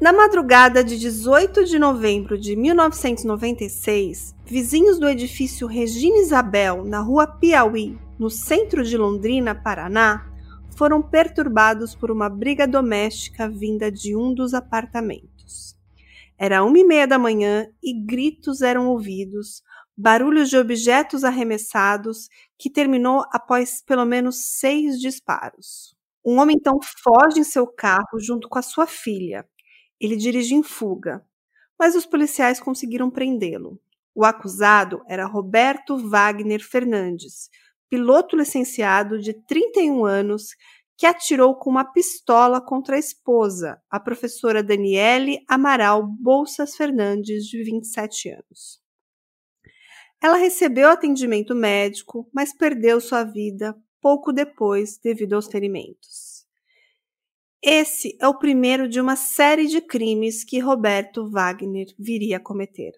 Na madrugada de 18 de novembro de 1996, vizinhos do edifício Regina Isabel, na rua Piauí, no centro de Londrina, Paraná, foram perturbados por uma briga doméstica vinda de um dos apartamentos. Era uma e meia da manhã e gritos eram ouvidos, barulhos de objetos arremessados, que terminou após pelo menos seis disparos. Um homem então foge em seu carro junto com a sua filha. Ele dirige em fuga, mas os policiais conseguiram prendê-lo. O acusado era Roberto Wagner Fernandes, piloto licenciado de 31 anos que atirou com uma pistola contra a esposa, a professora Daniele Amaral Bolsas Fernandes, de 27 anos. Ela recebeu atendimento médico, mas perdeu sua vida pouco depois devido aos ferimentos. Esse é o primeiro de uma série de crimes que Roberto Wagner viria a cometer.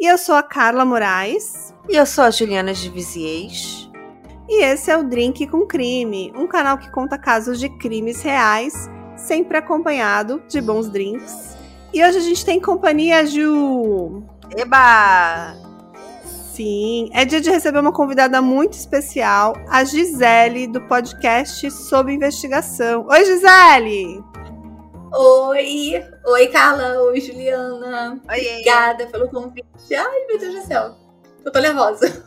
E eu sou a Carla Moraes. E eu sou a Juliana de Viziers. E esse é o Drink com Crime, um canal que conta casos de crimes reais, sempre acompanhado de bons drinks. E hoje a gente tem companhia, Ju! Eba! Sim, é dia de receber uma convidada muito especial, a Gisele, do podcast Sob Investigação. Oi, Gisele! Oi! Oi, Carla! Oi, Juliana! Oi, Obrigada pelo convite. Ai, meu Deus do céu! Eu tô nervosa.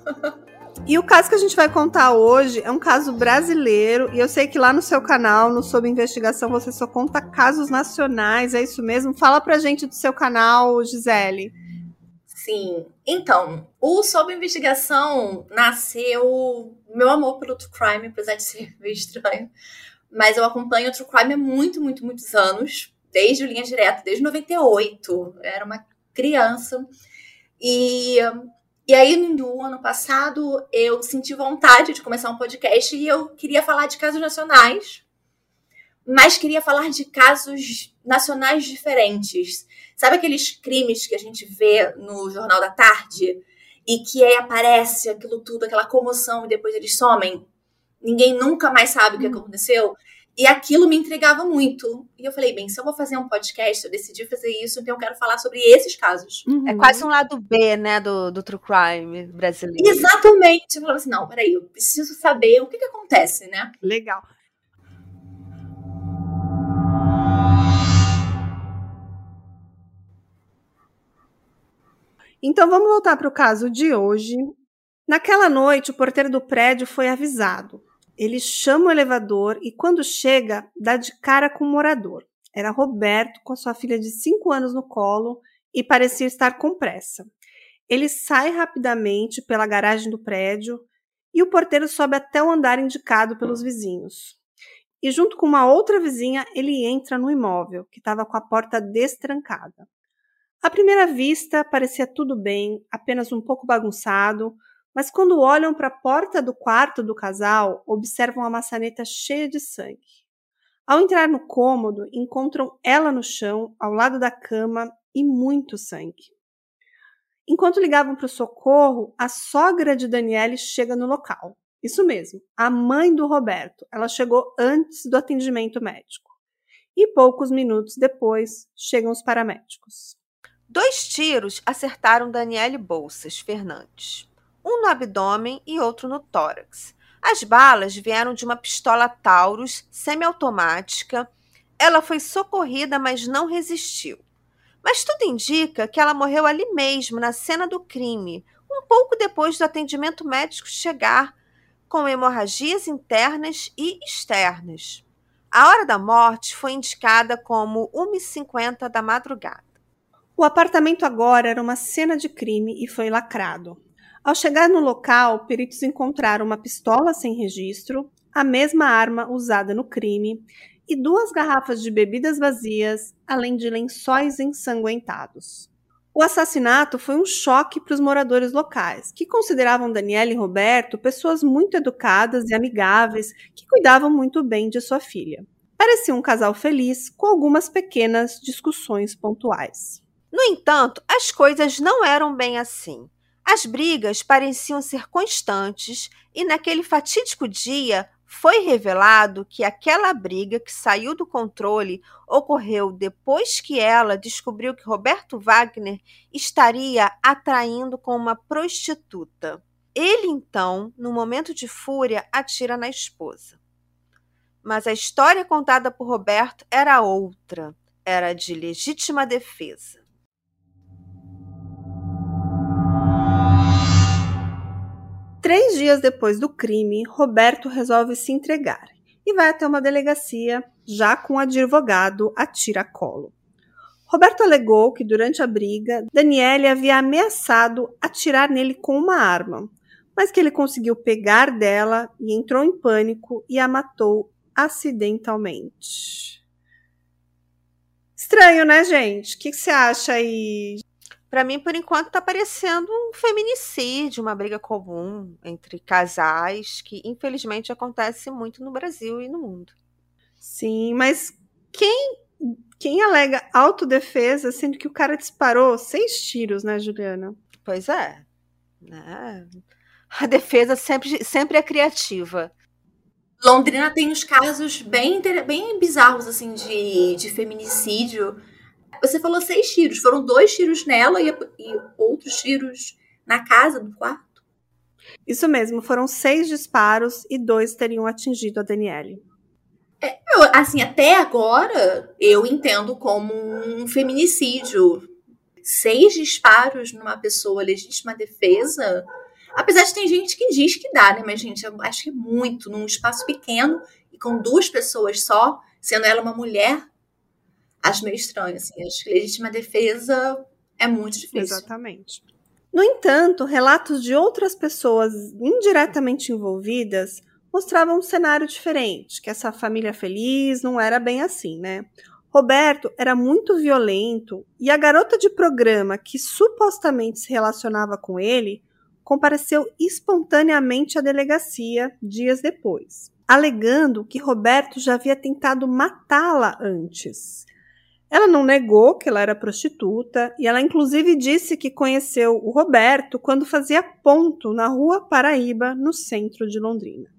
E o caso que a gente vai contar hoje é um caso brasileiro, e eu sei que lá no seu canal, no Sob Investigação, você só conta casos nacionais, é isso mesmo? Fala pra gente do seu canal, Gisele. Sim. Então, o Sob Investigação nasceu. Meu amor pelo True Crime, apesar de ser meio estranho. Mas eu acompanho o True Crime há muito, muito, muitos anos. Desde o Linha Direta, desde 98. Eu era uma criança. E e aí, no ano passado, eu senti vontade de começar um podcast e eu queria falar de casos nacionais, mas queria falar de casos nacionais diferentes. Sabe aqueles crimes que a gente vê no Jornal da Tarde e que aí aparece aquilo tudo, aquela comoção e depois eles somem? Ninguém nunca mais sabe o que hum. aconteceu. E aquilo me intrigava muito. E eu falei, bem, se eu vou fazer um podcast, eu decidi fazer isso, então eu quero falar sobre esses casos. Uhum. É quase um lado B, né, do, do true crime brasileiro. Exatamente. Eu falei assim, não, peraí, eu preciso saber o que, que acontece, né? Legal. Então vamos voltar para o caso de hoje. Naquela noite, o porteiro do prédio foi avisado. Ele chama o elevador e, quando chega, dá de cara com o morador. Era Roberto, com sua filha de 5 anos no colo e parecia estar com pressa. Ele sai rapidamente pela garagem do prédio e o porteiro sobe até o andar indicado pelos vizinhos. E, junto com uma outra vizinha, ele entra no imóvel, que estava com a porta destrancada. À primeira vista, parecia tudo bem, apenas um pouco bagunçado, mas quando olham para a porta do quarto do casal, observam a maçaneta cheia de sangue. Ao entrar no cômodo, encontram ela no chão, ao lado da cama, e muito sangue. Enquanto ligavam para o socorro, a sogra de Daniele chega no local. Isso mesmo, a mãe do Roberto. Ela chegou antes do atendimento médico. E poucos minutos depois chegam os paramédicos. Dois tiros acertaram Daniele Bolsas Fernandes um no abdômen e outro no tórax. As balas vieram de uma pistola Taurus semiautomática. Ela foi socorrida, mas não resistiu. Mas tudo indica que ela morreu ali mesmo, na cena do crime, um pouco depois do atendimento médico chegar, com hemorragias internas e externas. A hora da morte foi indicada como 1h50 da madrugada. O apartamento agora era uma cena de crime e foi lacrado. Ao chegar no local, peritos encontraram uma pistola sem registro, a mesma arma usada no crime e duas garrafas de bebidas vazias, além de lençóis ensanguentados. O assassinato foi um choque para os moradores locais, que consideravam Daniela e Roberto pessoas muito educadas e amigáveis que cuidavam muito bem de sua filha. Parecia um casal feliz, com algumas pequenas discussões pontuais. No entanto, as coisas não eram bem assim. As brigas pareciam ser constantes e naquele fatídico dia foi revelado que aquela briga que saiu do controle ocorreu depois que ela descobriu que Roberto Wagner estaria atraindo com uma prostituta. Ele então, no momento de fúria, atira na esposa. Mas a história contada por Roberto era outra, era de legítima defesa. Três dias depois do crime, Roberto resolve se entregar e vai até uma delegacia, já com o advogado a tiracolo. Roberto alegou que durante a briga, Daniele havia ameaçado atirar nele com uma arma, mas que ele conseguiu pegar dela e entrou em pânico e a matou acidentalmente. Estranho, né, gente? O que, que você acha aí? Para mim, por enquanto, tá parecendo um feminicídio, uma briga comum entre casais, que infelizmente acontece muito no Brasil e no mundo. Sim, mas quem quem alega autodefesa, sendo que o cara disparou seis tiros, né, Juliana? Pois é. Né? A defesa sempre, sempre é criativa. Londrina tem uns casos bem, bem bizarros, assim, de, de feminicídio. Você falou seis tiros. Foram dois tiros nela e, e outros tiros na casa do quarto? Isso mesmo, foram seis disparos e dois teriam atingido a Daniele. É, eu, assim, até agora eu entendo como um feminicídio. Seis disparos numa pessoa legítima defesa Apesar de ter gente que diz que dá, né? Mas, gente, eu acho que é muito, num espaço pequeno e com duas pessoas só, sendo ela uma mulher, acho meio estranho, assim. Acho que legítima defesa é muito difícil. Exatamente. No entanto, relatos de outras pessoas indiretamente envolvidas mostravam um cenário diferente, que essa família feliz não era bem assim, né? Roberto era muito violento e a garota de programa que supostamente se relacionava com ele compareceu espontaneamente à delegacia dias depois, alegando que Roberto já havia tentado matá-la antes. Ela não negou que ela era prostituta e ela inclusive disse que conheceu o Roberto quando fazia ponto na Rua Paraíba, no centro de Londrina.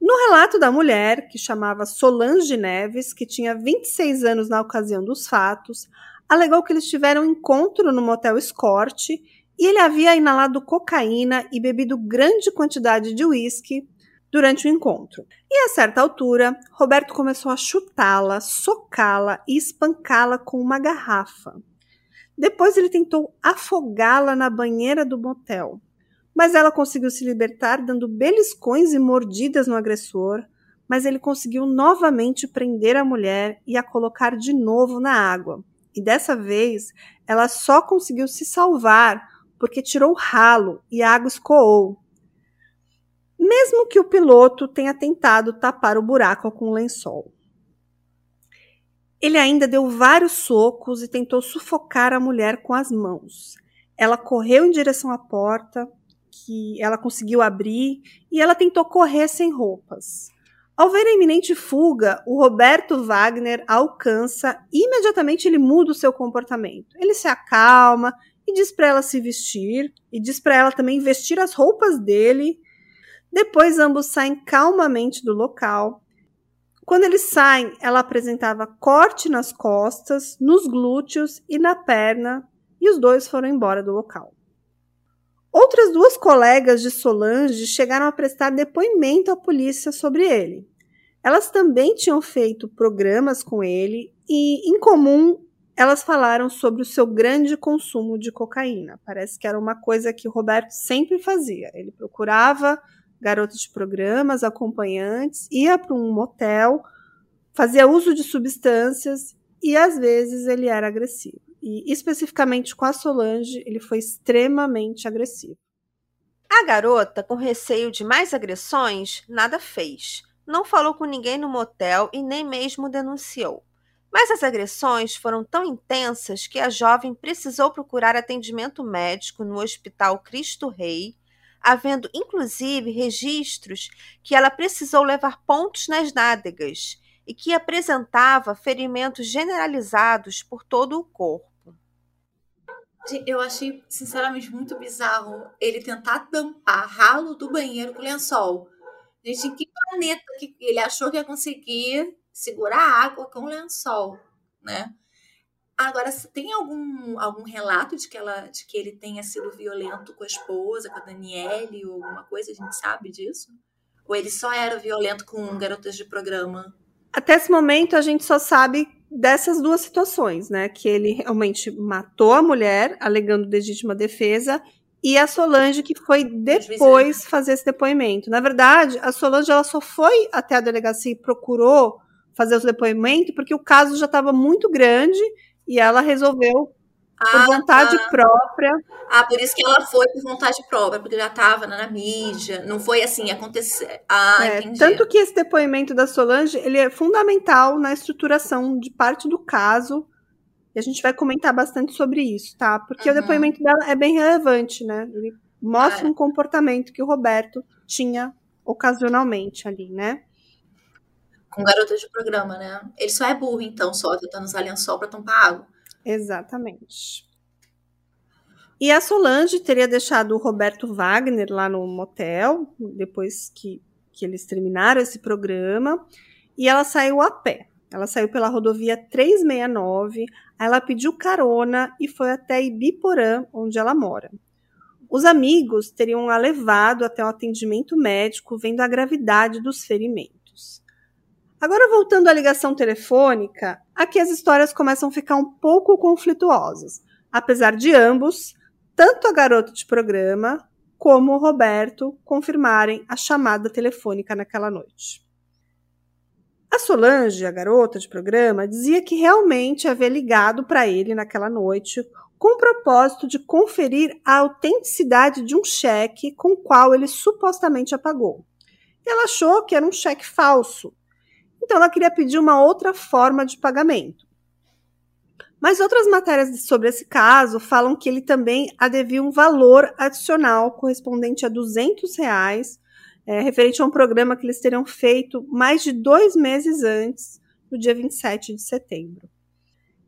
No relato da mulher, que chamava Solange Neves, que tinha 26 anos na ocasião dos fatos, alegou que eles tiveram um encontro no motel Escort e ele havia inalado cocaína e bebido grande quantidade de uísque durante o encontro. E a certa altura, Roberto começou a chutá-la, socá-la e espancá-la com uma garrafa. Depois ele tentou afogá-la na banheira do motel, mas ela conseguiu se libertar dando beliscões e mordidas no agressor, mas ele conseguiu novamente prender a mulher e a colocar de novo na água. E dessa vez, ela só conseguiu se salvar porque tirou ralo e a água escoou. Mesmo que o piloto tenha tentado tapar o buraco com um lençol. Ele ainda deu vários socos e tentou sufocar a mulher com as mãos. Ela correu em direção à porta, que ela conseguiu abrir, e ela tentou correr sem roupas. Ao ver a iminente fuga, o Roberto Wagner alcança e imediatamente ele muda o seu comportamento. Ele se acalma, e diz para ela se vestir e diz para ela também vestir as roupas dele. Depois ambos saem calmamente do local. Quando eles saem, ela apresentava corte nas costas, nos glúteos e na perna, e os dois foram embora do local. Outras duas colegas de Solange chegaram a prestar depoimento à polícia sobre ele. Elas também tinham feito programas com ele e, em comum, elas falaram sobre o seu grande consumo de cocaína. Parece que era uma coisa que o Roberto sempre fazia. Ele procurava garotas de programas, acompanhantes, ia para um motel, fazia uso de substâncias e às vezes ele era agressivo. E especificamente com a Solange, ele foi extremamente agressivo. A garota, com receio de mais agressões, nada fez. Não falou com ninguém no motel e nem mesmo denunciou. Mas as agressões foram tão intensas que a jovem precisou procurar atendimento médico no Hospital Cristo Rei, havendo inclusive registros que ela precisou levar pontos nas nádegas e que apresentava ferimentos generalizados por todo o corpo. Eu achei, sinceramente, muito bizarro ele tentar tampar ralo do banheiro com lençol. Gente, em que planeta que ele achou que ia conseguir segurar a água com lençol, né? Agora, tem algum, algum relato de que, ela, de que ele tenha sido violento com a esposa, com a Daniele, ou alguma coisa? A gente sabe disso? Ou ele só era violento com garotas de programa? Até esse momento, a gente só sabe dessas duas situações, né? Que ele realmente matou a mulher, alegando legítima defesa, e a Solange que foi depois fazer esse depoimento. Na verdade, a Solange ela só foi até a delegacia e procurou fazer o depoimento porque o caso já estava muito grande e ela resolveu por ah, vontade tá. própria. Ah, por isso que ela foi por vontade própria, porque já estava na, mídia. Não foi assim acontecer. Ah, é, entendi. Tanto que esse depoimento da Solange ele é fundamental na estruturação de parte do caso. E a gente vai comentar bastante sobre isso, tá? Porque uhum. o depoimento dela é bem relevante, né? Ele mostra ah, é. um comportamento que o Roberto tinha ocasionalmente ali, né? Com garotas de programa, né? Ele só é burro, então, só tentando usar lençol para tampar água. Exatamente. E a Solange teria deixado o Roberto Wagner lá no motel, depois que, que eles terminaram esse programa, e ela saiu a pé. Ela saiu pela rodovia 369, ela pediu carona e foi até Ibiporã, onde ela mora. Os amigos teriam a levado até o atendimento médico, vendo a gravidade dos ferimentos. Agora, voltando à ligação telefônica, aqui as histórias começam a ficar um pouco conflituosas, apesar de ambos, tanto a garota de programa como o Roberto, confirmarem a chamada telefônica naquela noite. A Solange, a garota de programa, dizia que realmente havia ligado para ele naquela noite com o propósito de conferir a autenticidade de um cheque com o qual ele supostamente apagou. Ela achou que era um cheque falso então ela queria pedir uma outra forma de pagamento. Mas outras matérias sobre esse caso falam que ele também adevia um valor adicional correspondente a 200 reais, é, referente a um programa que eles teriam feito mais de dois meses antes, no dia 27 de setembro.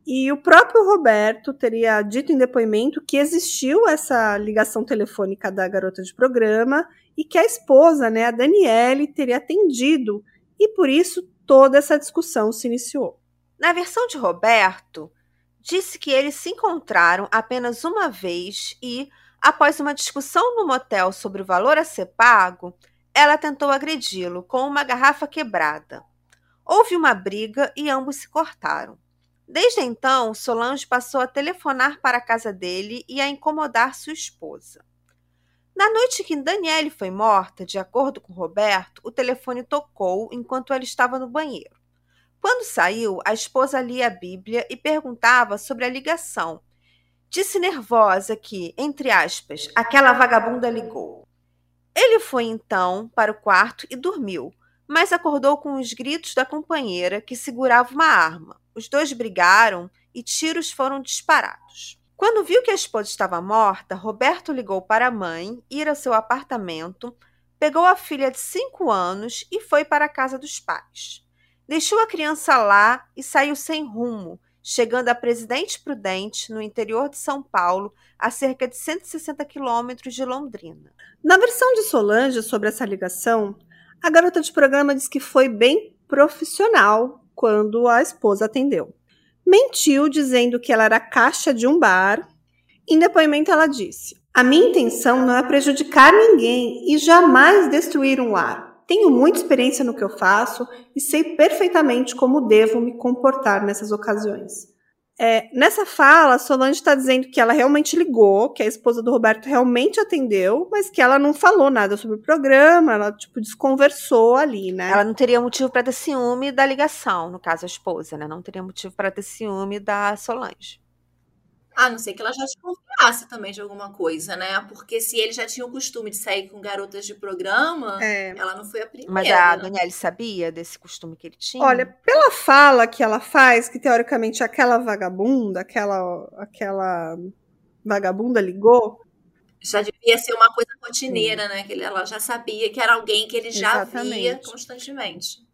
E o próprio Roberto teria dito em depoimento que existiu essa ligação telefônica da garota de programa e que a esposa, né, a Daniele, teria atendido e por isso toda essa discussão se iniciou. Na versão de Roberto, disse que eles se encontraram apenas uma vez e, após uma discussão no motel sobre o valor a ser pago, ela tentou agredi-lo com uma garrafa quebrada. Houve uma briga e ambos se cortaram. Desde então, Solange passou a telefonar para a casa dele e a incomodar sua esposa. Na noite que Daniele foi morta, de acordo com Roberto, o telefone tocou enquanto ela estava no banheiro. Quando saiu, a esposa lia a Bíblia e perguntava sobre a ligação. Disse nervosa que, entre aspas, aquela vagabunda ligou. Ele foi então para o quarto e dormiu, mas acordou com os gritos da companheira que segurava uma arma. Os dois brigaram e tiros foram disparados. Quando viu que a esposa estava morta, Roberto ligou para a mãe, ir ao seu apartamento, pegou a filha de cinco anos e foi para a casa dos pais. Deixou a criança lá e saiu sem rumo, chegando a Presidente Prudente, no interior de São Paulo, a cerca de 160 quilômetros de Londrina. Na versão de Solange sobre essa ligação, a garota de programa diz que foi bem profissional quando a esposa atendeu mentiu dizendo que ela era caixa de um bar. Em depoimento, ela disse: A minha intenção não é prejudicar ninguém e jamais destruir um lar. Tenho muita experiência no que eu faço e sei perfeitamente como devo me comportar nessas ocasiões. É, nessa fala, Solange está dizendo que ela realmente ligou, que a esposa do Roberto realmente atendeu, mas que ela não falou nada sobre o programa, ela tipo desconversou ali, né? Ela não teria motivo para ter ciúme da ligação, no caso a esposa, né? Não teria motivo para ter ciúme da Solange. A não ser que ela já desconfiasse também de alguma coisa, né? Porque se ele já tinha o costume de sair com garotas de programa, é. ela não foi a primeira. Mas a né? Danielle sabia desse costume que ele tinha? Olha, pela fala que ela faz, que teoricamente aquela vagabunda, aquela, aquela vagabunda ligou. Já devia ser uma coisa rotineira, né? Que ela já sabia que era alguém que ele já Exatamente. via constantemente.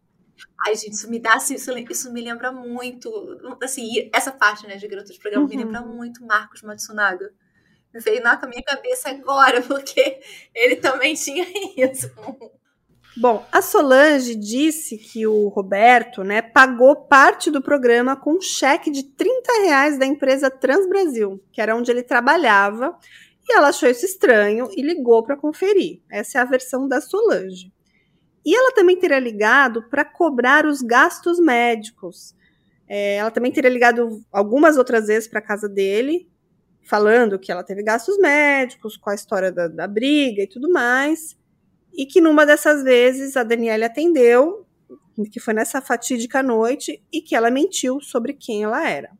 Ai, gente, isso me dá assim, isso, isso me lembra muito. Assim, essa parte, né, de garoto de programa uhum. me lembra muito Marcos Matsunaga. Me veio na minha cabeça agora, porque ele também tinha isso. Bom, a Solange disse que o Roberto, né, pagou parte do programa com um cheque de 30 reais da empresa Transbrasil, que era onde ele trabalhava, e ela achou isso estranho e ligou para conferir. Essa é a versão da Solange. E ela também teria ligado para cobrar os gastos médicos. É, ela também teria ligado algumas outras vezes para casa dele, falando que ela teve gastos médicos, com a história da, da briga e tudo mais e que numa dessas vezes a Daniela atendeu, que foi nessa fatídica noite, e que ela mentiu sobre quem ela era.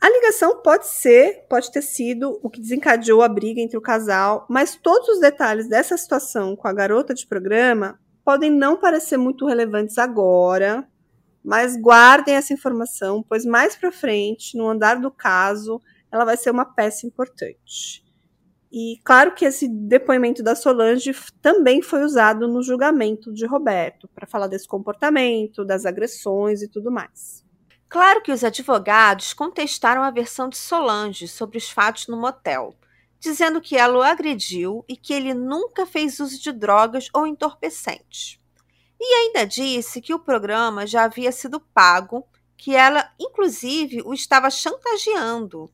A ligação pode ser, pode ter sido o que desencadeou a briga entre o casal, mas todos os detalhes dessa situação com a garota de programa podem não parecer muito relevantes agora, mas guardem essa informação, pois mais para frente, no andar do caso, ela vai ser uma peça importante. E claro que esse depoimento da Solange também foi usado no julgamento de Roberto, para falar desse comportamento, das agressões e tudo mais. Claro que os advogados contestaram a versão de Solange sobre os fatos no motel, dizendo que ela o agrediu e que ele nunca fez uso de drogas ou entorpecentes. E ainda disse que o programa já havia sido pago, que ela, inclusive, o estava chantageando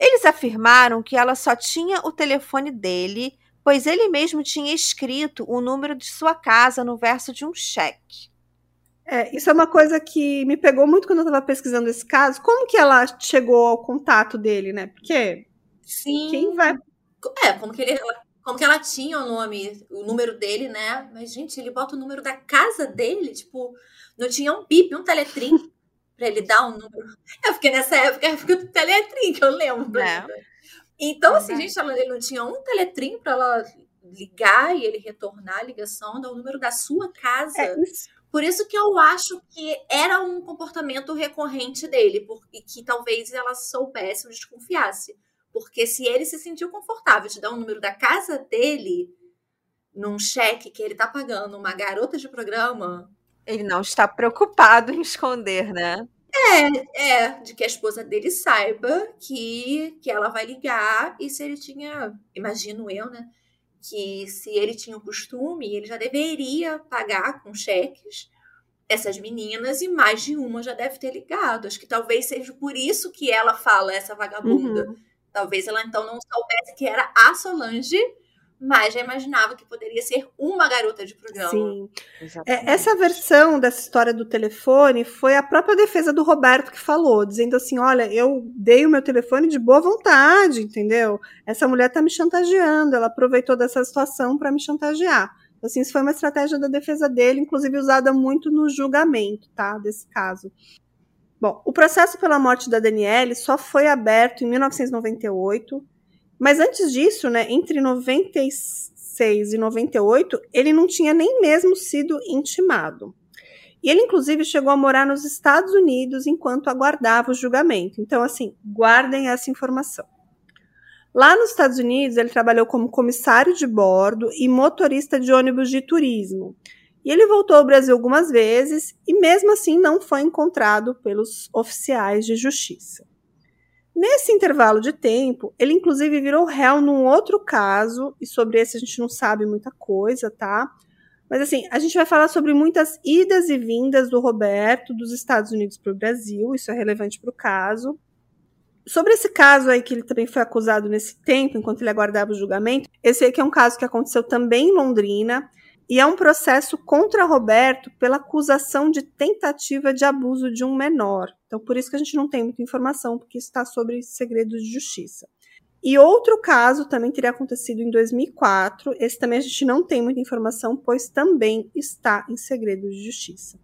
eles afirmaram que ela só tinha o telefone dele, pois ele mesmo tinha escrito o número de sua casa no verso de um cheque. É, isso é uma coisa que me pegou muito quando eu estava pesquisando esse caso. Como que ela chegou ao contato dele, né? Porque Sim. quem vai. É, como que ele. Como que ela tinha o nome, o número dele, né? Mas, gente, ele bota o número da casa dele, tipo, não tinha um bip, um teletrim para ele dar um número. É porque nessa época era do Teletrim, que eu lembro. É. Então, assim, gente, ela, ele não tinha um Teletrim para ela ligar e ele retornar a ligação, dar o número da sua casa. É isso. Por isso que eu acho que era um comportamento recorrente dele, porque que talvez ela soubesse ou desconfiasse. Porque se ele se sentiu confortável de dar o um número da casa dele num cheque que ele tá pagando uma garota de programa, ele não está preocupado em esconder, né? É, é, de que a esposa dele saiba que, que ela vai ligar e se ele tinha, imagino eu, né? Que se ele tinha o costume, ele já deveria pagar com cheques essas meninas e mais de uma já deve ter ligado. Acho que talvez seja por isso que ela fala essa vagabunda. Uhum. Talvez ela então não soubesse que era a Solange mas já imaginava que poderia ser uma garota de programa. Sim. É, essa versão dessa história do telefone foi a própria defesa do Roberto que falou, dizendo assim: olha, eu dei o meu telefone de boa vontade, entendeu? Essa mulher tá me chantageando, ela aproveitou dessa situação para me chantagear. Assim, isso foi uma estratégia da defesa dele, inclusive usada muito no julgamento, tá? Desse caso. Bom, o processo pela morte da Daniele só foi aberto em 1998 mas antes disso, né, entre 96 e 98, ele não tinha nem mesmo sido intimado. E ele, inclusive, chegou a morar nos Estados Unidos enquanto aguardava o julgamento. Então, assim, guardem essa informação. Lá nos Estados Unidos, ele trabalhou como comissário de bordo e motorista de ônibus de turismo. E ele voltou ao Brasil algumas vezes e, mesmo assim, não foi encontrado pelos oficiais de justiça. Nesse intervalo de tempo, ele inclusive virou réu num outro caso, e sobre esse a gente não sabe muita coisa, tá? Mas assim, a gente vai falar sobre muitas idas e vindas do Roberto dos Estados Unidos para o Brasil, isso é relevante para o caso. Sobre esse caso aí que ele também foi acusado nesse tempo, enquanto ele aguardava o julgamento, esse aqui é um caso que aconteceu também em Londrina, e é um processo contra Roberto pela acusação de tentativa de abuso de um menor. Então, por isso que a gente não tem muita informação, porque está sobre segredo de justiça. E outro caso também teria acontecido em 2004. Esse também a gente não tem muita informação, pois também está em segredo de justiça.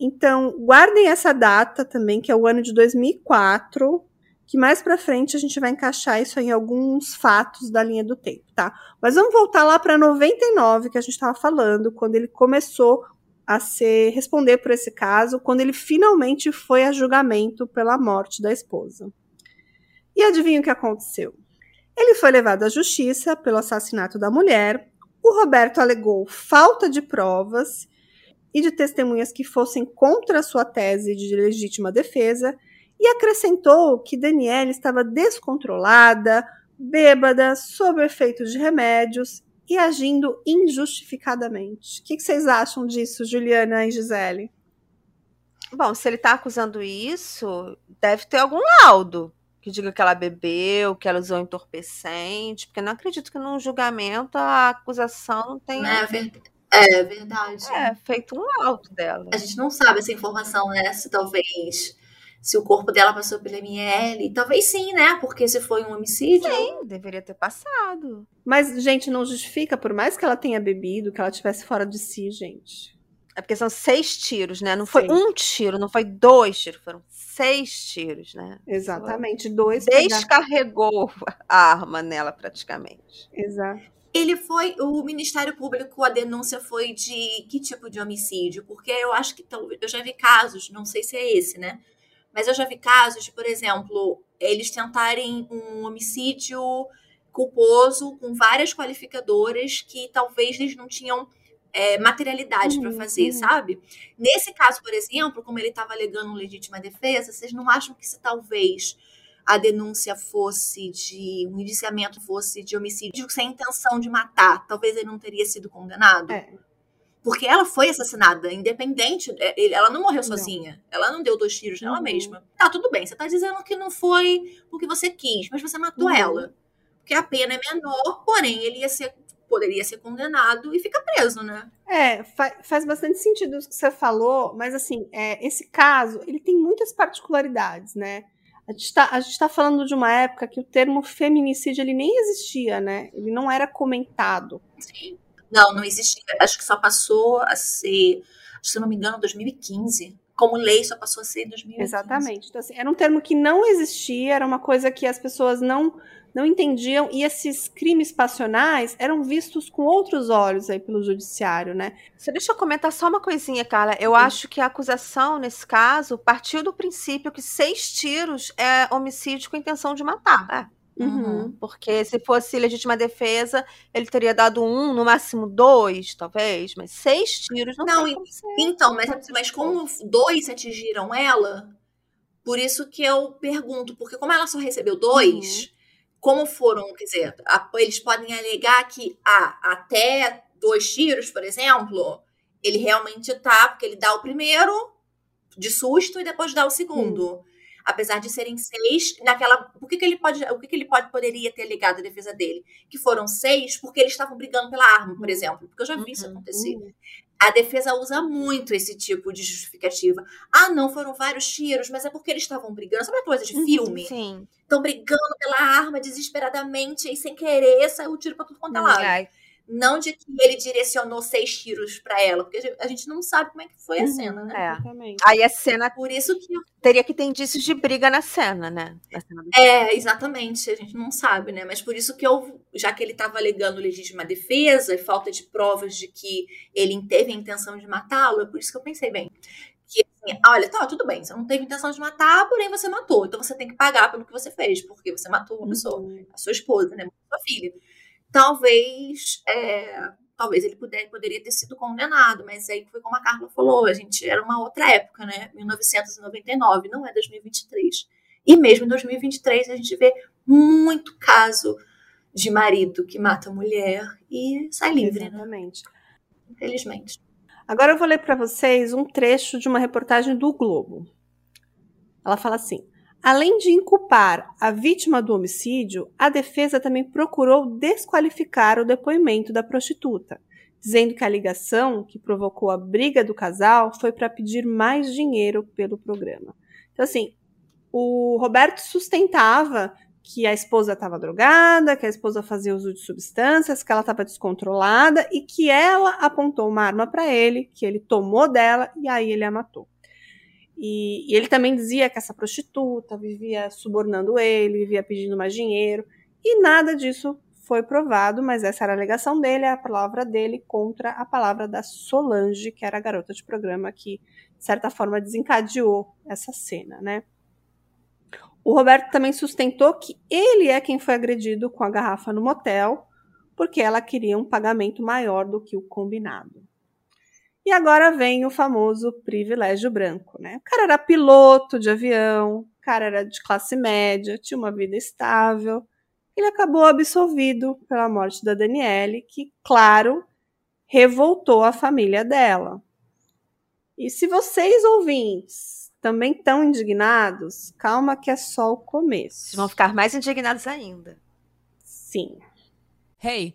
Então, guardem essa data também, que é o ano de 2004, que mais para frente a gente vai encaixar isso em alguns fatos da linha do tempo, tá? Mas vamos voltar lá para 99 que a gente estava falando, quando ele começou a ser responder por esse caso, quando ele finalmente foi a julgamento pela morte da esposa. E adivinha o que aconteceu? Ele foi levado à justiça pelo assassinato da mulher. O Roberto alegou falta de provas e de testemunhas que fossem contra a sua tese de legítima defesa e acrescentou que Daniela estava descontrolada, bêbada, sob efeitos de remédios e agindo injustificadamente. O que, vocês acham disso, Juliana e Gisele? Bom, se ele está acusando isso, deve ter algum laudo que diga que ela bebeu, que ela usou entorpecente, porque não acredito que num julgamento a acusação não tenha. É verdade. É verdade. É, feito um laudo dela. A gente não sabe essa informação, né? Se talvez se o corpo dela passou pela ML. Talvez sim, né? Porque se foi um homicídio. Sim, deveria ter passado. Mas, gente, não justifica, por mais que ela tenha bebido, que ela estivesse fora de si, gente. É porque são seis tiros, né? Não foi Sim. um tiro, não foi dois tiros, foram seis tiros, né? Exatamente, dois. Descarregou a arma nela, praticamente. Exato. Ele foi. O Ministério Público, a denúncia foi de que tipo de homicídio? Porque eu acho que. Eu já vi casos, não sei se é esse, né? Mas eu já vi casos de, por exemplo, eles tentarem um homicídio culposo com várias qualificadoras que talvez eles não tinham é, materialidade uhum, para fazer, uhum. sabe? Nesse caso, por exemplo, como ele estava alegando legítima defesa, vocês não acham que se talvez a denúncia fosse de um indiciamento fosse de homicídio sem intenção de matar, talvez ele não teria sido condenado? É. Porque ela foi assassinada, independente. É, ela não morreu sozinha. Não. Ela não deu dois tiros nela uhum. mesma. Tá, tudo bem. Você tá dizendo que não foi porque você quis, mas você matou uhum. ela. Porque a pena é menor, porém, ele ia ser, poderia ser condenado e fica preso, né? É, fa faz bastante sentido o que você falou, mas assim, é, esse caso, ele tem muitas particularidades, né? A gente, tá, gente tá falando de uma época que o termo feminicídio ele nem existia, né? Ele não era comentado. Sim. Não, não existia. Acho que só passou a ser, se não me engano, 2015. Como lei, só passou a ser em 2015. Exatamente. Então, assim, era um termo que não existia, era uma coisa que as pessoas não não entendiam e esses crimes passionais eram vistos com outros olhos aí pelo judiciário, né? Você deixa eu comentar só uma coisinha, Carla. Eu Sim. acho que a acusação nesse caso partiu do princípio que seis tiros é homicídio com intenção de matar. É. Uhum. Porque se fosse legítima defesa, ele teria dado um, no máximo dois, talvez, mas seis tiros não, não Então, mas, mas como dois atingiram ela, por isso que eu pergunto, porque como ela só recebeu dois, uhum. como foram, quer dizer, a, eles podem alegar que ah, até dois tiros, por exemplo, ele realmente tá, porque ele dá o primeiro de susto e depois dá o segundo. Uhum apesar de serem seis, naquela. O que, que ele pode. O que, que ele pode poderia ter ligado à defesa dele? Que foram seis porque eles estavam brigando pela arma, por exemplo. Porque eu já vi isso uhum. acontecer. A defesa usa muito esse tipo de justificativa. Ah, não, foram vários tiros, mas é porque eles estavam brigando. Sabe coisa de uhum, filme? Sim. Estão brigando pela arma desesperadamente e sem querer saiu o tiro pra tudo quanto é lado. Não de que ele direcionou seis tiros para ela, porque a gente não sabe como é que foi a uhum, cena, né? É. Exatamente. Aí a cena. Por isso que. Teria que ter indícios de briga na cena, né? Na cena é, exatamente. A gente não sabe, né? Mas por isso que eu. Já que ele estava alegando legítima defesa e falta de provas de que ele teve a intenção de matá-lo, é por isso que eu pensei, bem. Que assim, olha, tá, tudo bem, você não teve intenção de matar, porém você matou. Então você tem que pagar pelo que você fez, porque você matou uma pessoa, uhum. a sua esposa, né? A sua filha talvez é, talvez ele puder, poderia ter sido condenado, mas aí foi como a Carla falou, a gente era uma outra época, né? 1999, não é 2023. E mesmo em 2023 a gente vê muito caso de marido que mata a mulher e sai livre, né? Exatamente. Né? Infelizmente. Agora eu vou ler para vocês um trecho de uma reportagem do Globo. Ela fala assim: Além de inculpar a vítima do homicídio, a defesa também procurou desqualificar o depoimento da prostituta, dizendo que a ligação que provocou a briga do casal foi para pedir mais dinheiro pelo programa. Então, assim, o Roberto sustentava que a esposa estava drogada, que a esposa fazia uso de substâncias, que ela estava descontrolada e que ela apontou uma arma para ele, que ele tomou dela e aí ele a matou. E, e, ele também dizia que essa prostituta vivia subornando ele, vivia pedindo mais dinheiro, e nada disso foi provado, mas essa era a alegação dele, a palavra dele contra a palavra da Solange, que era a garota de programa que, de certa forma, desencadeou essa cena, né? O Roberto também sustentou que ele é quem foi agredido com a garrafa no motel, porque ela queria um pagamento maior do que o combinado. E agora vem o famoso privilégio branco, né? O cara era piloto de avião, o cara era de classe média, tinha uma vida estável. ele acabou absolvido pela morte da Daniele, que, claro, revoltou a família dela. E se vocês ouvintes também estão indignados, calma que é só o começo. Vocês vão ficar mais indignados ainda. Sim. Hey,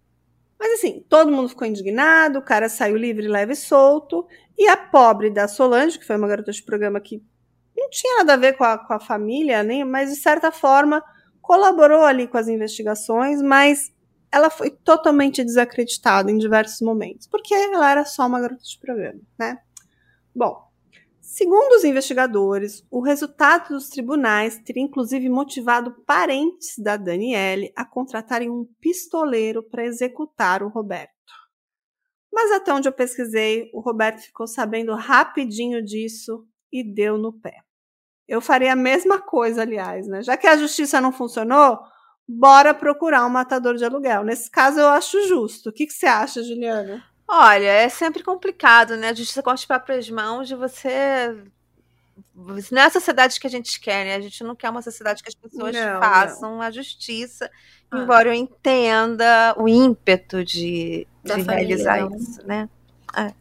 Mas assim, todo mundo ficou indignado, o cara saiu livre, leve e solto, e a pobre da Solange, que foi uma garota de programa que não tinha nada a ver com a, com a família, nem, mas de certa forma colaborou ali com as investigações, mas ela foi totalmente desacreditada em diversos momentos, porque ela era só uma garota de programa, né? Bom, Segundo os investigadores, o resultado dos tribunais teria inclusive motivado parentes da Daniele a contratarem um pistoleiro para executar o Roberto. Mas até onde eu pesquisei, o Roberto ficou sabendo rapidinho disso e deu no pé. Eu faria a mesma coisa, aliás, né? Já que a justiça não funcionou, bora procurar um matador de aluguel. Nesse caso, eu acho justo. O que, que você acha, Juliana? Olha, é sempre complicado, né? A justiça com as próprias mãos de você. Não é a sociedade que a gente quer, né? A gente não quer uma sociedade que as pessoas não, façam não. a justiça, ah. embora eu entenda o ímpeto de, de realizar não. isso, né? É.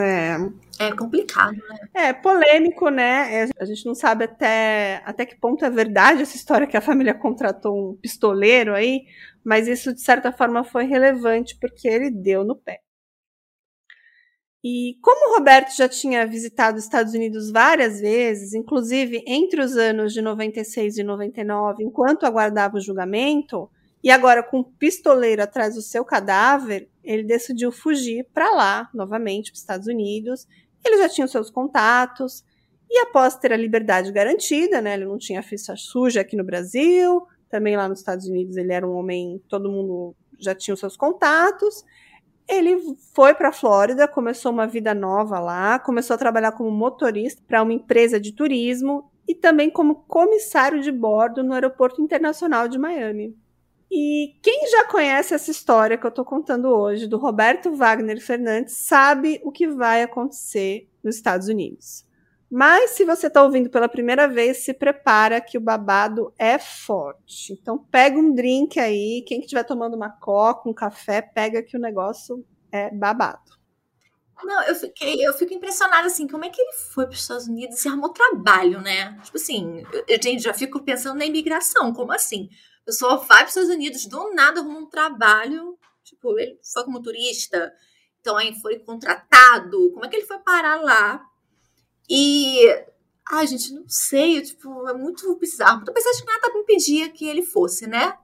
É. É complicado, né? É polêmico, né? É, a gente não sabe até, até que ponto é verdade essa história que a família contratou um pistoleiro aí, mas isso de certa forma foi relevante porque ele deu no pé. E como o Roberto já tinha visitado os Estados Unidos várias vezes, inclusive entre os anos de 96 e 99, enquanto aguardava o julgamento, e agora com um pistoleiro atrás do seu cadáver, ele decidiu fugir para lá, novamente, para os Estados Unidos. Ele já tinha os seus contatos, e após ter a liberdade garantida, né, ele não tinha ficha suja aqui no Brasil, também lá nos Estados Unidos ele era um homem, todo mundo já tinha os seus contatos, ele foi para a Flórida, começou uma vida nova lá, começou a trabalhar como motorista para uma empresa de turismo e também como comissário de bordo no Aeroporto Internacional de Miami. E quem já conhece essa história que eu estou contando hoje do Roberto Wagner Fernandes sabe o que vai acontecer nos Estados Unidos. Mas se você está ouvindo pela primeira vez, se prepara que o babado é forte. Então pega um drink aí, quem que estiver tomando uma coca, um café, pega que o negócio é babado. Não, eu fiquei, eu fico impressionada assim, como é que ele foi para os Estados Unidos e arrumou trabalho, né? Tipo assim, eu, gente, já fico pensando na imigração, como assim? A pessoa vai para os Estados Unidos, do nada arruma um trabalho, tipo, ele foi como turista, então aí foi contratado. Como é que ele foi parar lá? E. Ai, gente, não sei, tipo, é muito bizarro. Tô pensando que nada impedia que ele fosse, né?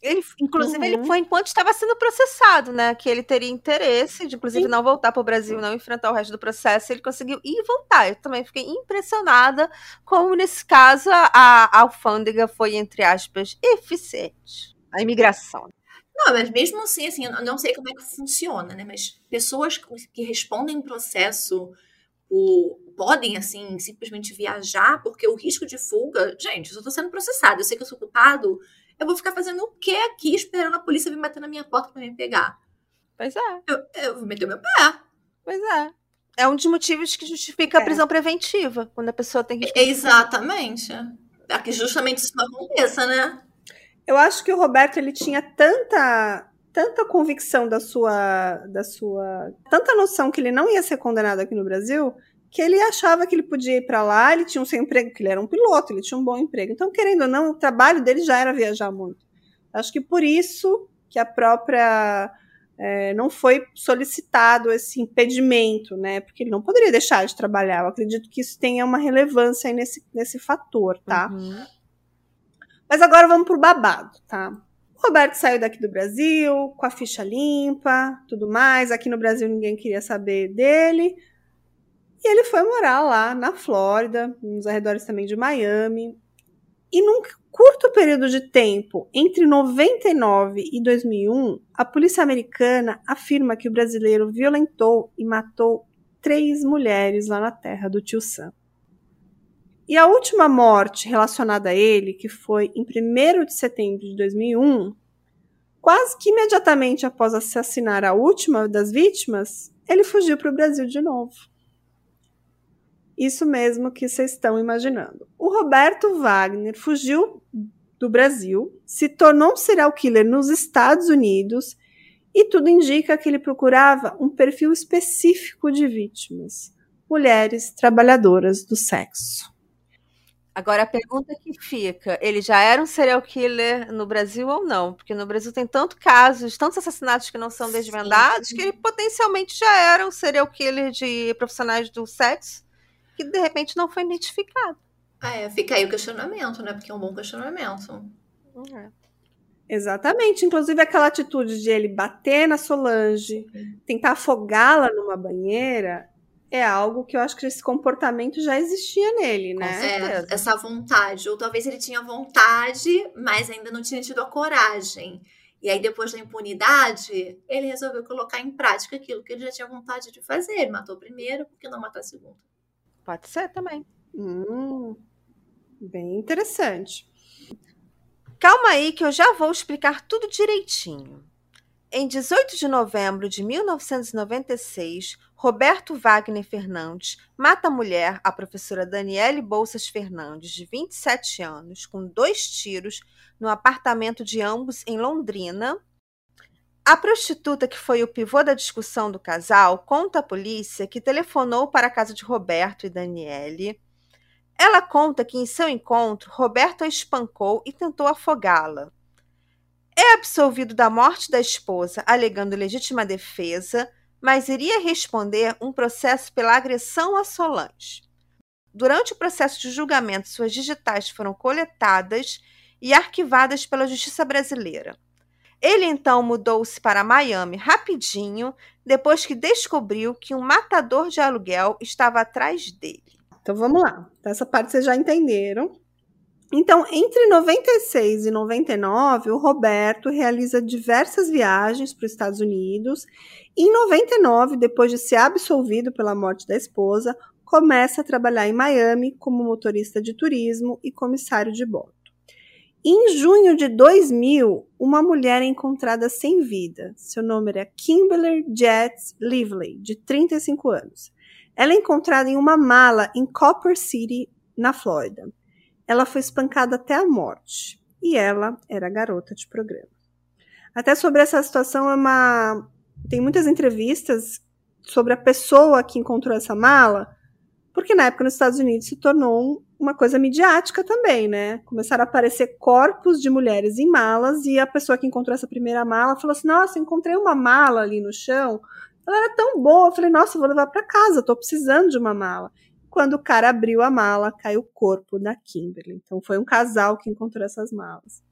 Ele, inclusive, uhum. ele foi enquanto estava sendo processado, né? Que ele teria interesse de, inclusive, Sim. não voltar para o Brasil, não enfrentar o resto do processo. Ele conseguiu ir e voltar. Eu também fiquei impressionada como, nesse caso, a, a alfândega foi, entre aspas, eficiente. A imigração. Não, mas mesmo assim, assim, eu não sei como é que funciona, né? Mas pessoas que respondem um processo o, podem, assim, simplesmente viajar, porque o risco de fuga, gente, eu estou sendo processado, eu sei que eu sou culpado, eu vou ficar fazendo o que aqui esperando a polícia vir bater na minha porta para me pegar? Pois é. Eu, eu vou meter o meu pé. Pois é. É um dos motivos que justifica é. a prisão preventiva, quando a pessoa tem que. Exatamente. Para que justamente isso não aconteça, né? Eu acho que o Roberto ele tinha tanta tanta convicção da sua, da sua, tanta noção que ele não ia ser condenado aqui no Brasil, que ele achava que ele podia ir para lá, ele tinha um seu emprego, que ele era um piloto, ele tinha um bom emprego. Então, querendo ou não, o trabalho dele já era viajar muito. Acho que por isso que a própria é, não foi solicitado esse impedimento, né? Porque ele não poderia deixar de trabalhar. Eu acredito que isso tenha uma relevância nesse, nesse fator, tá? Uhum. Mas agora vamos pro babado, tá? Roberto saiu daqui do Brasil, com a ficha limpa, tudo mais. Aqui no Brasil ninguém queria saber dele. E ele foi morar lá na Flórida, nos arredores também de Miami. E num curto período de tempo, entre 99 e 2001, a polícia americana afirma que o brasileiro violentou e matou três mulheres lá na terra do tio Sam. E a última morte relacionada a ele, que foi em 1 de setembro de 2001, quase que imediatamente após assassinar a última das vítimas, ele fugiu para o Brasil de novo. Isso mesmo que vocês estão imaginando. O Roberto Wagner fugiu do Brasil, se tornou um serial killer nos Estados Unidos e tudo indica que ele procurava um perfil específico de vítimas: mulheres trabalhadoras do sexo. Agora a pergunta que fica: ele já era um serial killer no Brasil ou não? Porque no Brasil tem tantos casos, tantos assassinatos que não são desvendados, Sim. que ele potencialmente já era um serial killer de profissionais do sexo que de repente não foi identificado. Ah, é, fica aí o questionamento, né? Porque é um bom questionamento. É. Exatamente. Inclusive aquela atitude de ele bater na Solange, tentar afogá-la numa banheira, é algo que eu acho que esse comportamento já existia nele, né? É, essa vontade. Ou talvez ele tinha vontade, mas ainda não tinha tido a coragem. E aí, depois da impunidade, ele resolveu colocar em prática aquilo que ele já tinha vontade de fazer. Ele matou primeiro, por que não matar segundo? Pode ser também. Hum, bem interessante. Calma aí que eu já vou explicar tudo direitinho. Em 18 de novembro de 1996, Roberto Wagner Fernandes mata a mulher, a professora Daniele Bolsas Fernandes, de 27 anos, com dois tiros no apartamento de ambos em Londrina, a prostituta, que foi o pivô da discussão do casal, conta à polícia que telefonou para a casa de Roberto e Daniele. Ela conta que em seu encontro, Roberto a espancou e tentou afogá-la. É absolvido da morte da esposa, alegando legítima defesa, mas iria responder um processo pela agressão a Solange. Durante o processo de julgamento, suas digitais foram coletadas e arquivadas pela Justiça Brasileira. Ele então mudou-se para Miami rapidinho, depois que descobriu que um matador de aluguel estava atrás dele. Então vamos lá. Essa parte vocês já entenderam. Então, entre 96 e 99, o Roberto realiza diversas viagens para os Estados Unidos. Em 99, depois de ser absolvido pela morte da esposa, começa a trabalhar em Miami como motorista de turismo e comissário de bordo. Em junho de 2000, uma mulher é encontrada sem vida. Seu nome era Kimberly Jets Lively, de 35 anos. Ela é encontrada em uma mala em Copper City, na Flórida. Ela foi espancada até a morte. E ela era garota de programa. Até sobre essa situação é uma tem muitas entrevistas sobre a pessoa que encontrou essa mala, porque na época nos Estados Unidos se tornou uma coisa midiática também, né? Começaram a aparecer corpos de mulheres em malas e a pessoa que encontrou essa primeira mala falou assim: Nossa, encontrei uma mala ali no chão. Ela era tão boa. Eu falei: Nossa, vou levar para casa, tô precisando de uma mala. Quando o cara abriu a mala, caiu o corpo da Kimberly. Então foi um casal que encontrou essas malas.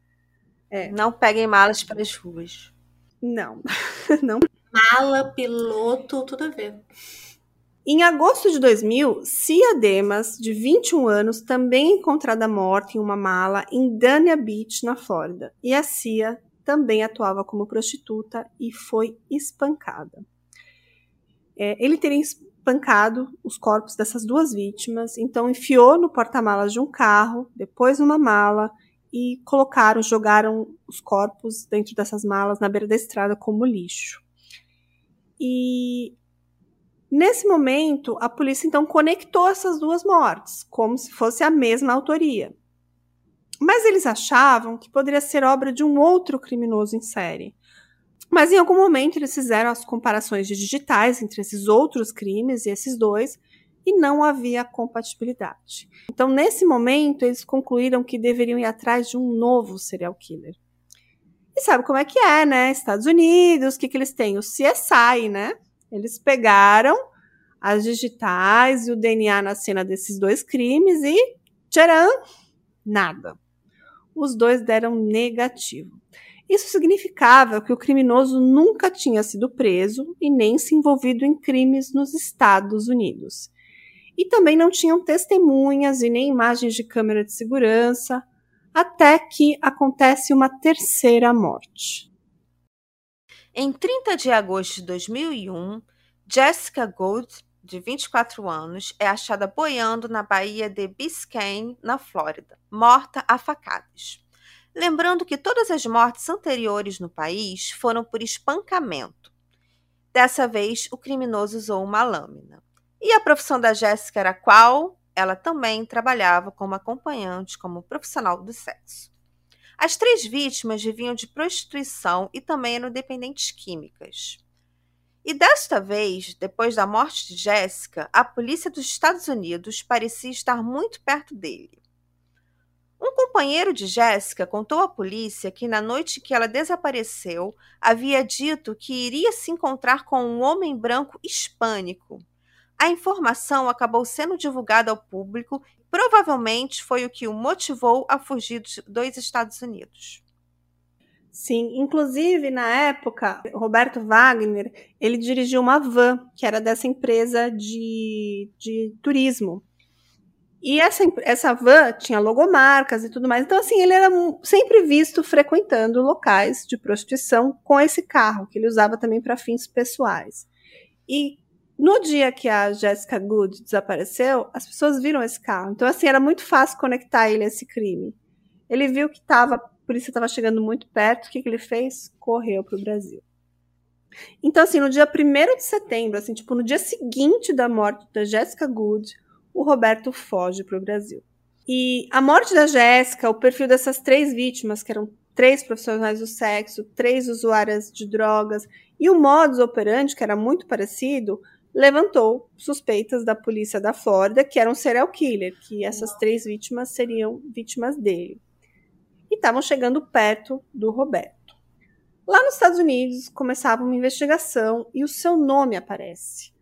É. Não peguem malas para as ruas. Não, não. Mala, piloto, tudo a ver. Em agosto de 2000, Cia Demas, de 21 anos, também encontrada morta em uma mala em Dania Beach, na Flórida. E a Cia também atuava como prostituta e foi espancada. É, ele teria espancado os corpos dessas duas vítimas, então enfiou no porta-malas de um carro, depois numa mala e colocaram, jogaram os corpos dentro dessas malas na beira da estrada como lixo. E Nesse momento, a polícia então conectou essas duas mortes, como se fosse a mesma autoria. Mas eles achavam que poderia ser obra de um outro criminoso em série. Mas em algum momento eles fizeram as comparações digitais entre esses outros crimes e esses dois e não havia compatibilidade. Então, nesse momento, eles concluíram que deveriam ir atrás de um novo serial killer. E sabe como é que é, né? Estados Unidos, o que, que eles têm? O CSI, né? Eles pegaram as digitais e o DNA na cena desses dois crimes e tcharam, nada. Os dois deram negativo. Isso significava que o criminoso nunca tinha sido preso e nem se envolvido em crimes nos Estados Unidos. E também não tinham testemunhas e nem imagens de câmera de segurança. até que acontece uma terceira morte. Em 30 de agosto de 2001, Jessica Gould, de 24 anos, é achada boiando na Baía de Biscayne, na Flórida, morta a facadas. Lembrando que todas as mortes anteriores no país foram por espancamento. Dessa vez, o criminoso usou uma lâmina. E a profissão da Jéssica era qual? Ela também trabalhava como acompanhante, como profissional do sexo. As três vítimas viviam de prostituição e também eram dependentes químicas. E desta vez, depois da morte de Jéssica, a polícia dos Estados Unidos parecia estar muito perto dele. Um companheiro de Jéssica contou à polícia que na noite que ela desapareceu, havia dito que iria se encontrar com um homem branco hispânico. A informação acabou sendo divulgada ao público e provavelmente foi o que o motivou a fugir dos Estados Unidos. Sim, inclusive na época, Roberto Wagner, ele dirigiu uma van, que era dessa empresa de, de turismo. E essa, essa van tinha logomarcas e tudo mais. Então, assim, ele era sempre visto frequentando locais de prostituição com esse carro, que ele usava também para fins pessoais. E no dia que a Jessica Good desapareceu, as pessoas viram esse carro. Então, assim, era muito fácil conectar ele a esse crime. Ele viu que tava, a polícia estava chegando muito perto. O que, que ele fez? Correu para o Brasil. Então, assim, no dia 1 de setembro, assim, tipo, no dia seguinte da morte da Jessica Good, o Roberto foge para o Brasil. E a morte da Jéssica, o perfil dessas três vítimas, que eram três profissionais do sexo, três usuárias de drogas, e o modus operandi, que era muito parecido, levantou suspeitas da polícia da Flórida, que era um serial killer, que essas três vítimas seriam vítimas dele. E estavam chegando perto do Roberto. Lá nos Estados Unidos começava uma investigação e o seu nome aparece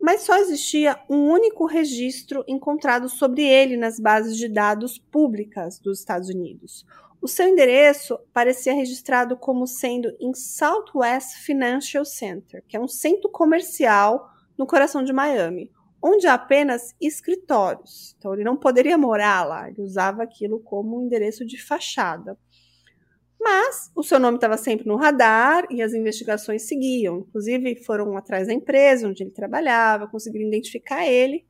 mas só existia um único registro encontrado sobre ele nas bases de dados públicas dos Estados Unidos. O seu endereço parecia registrado como sendo em Southwest Financial Center, que é um centro comercial no coração de Miami, onde há apenas escritórios. Então ele não poderia morar lá, ele usava aquilo como um endereço de fachada. Mas o seu nome estava sempre no radar e as investigações seguiam. Inclusive, foram atrás da empresa onde ele trabalhava, conseguiram identificar ele.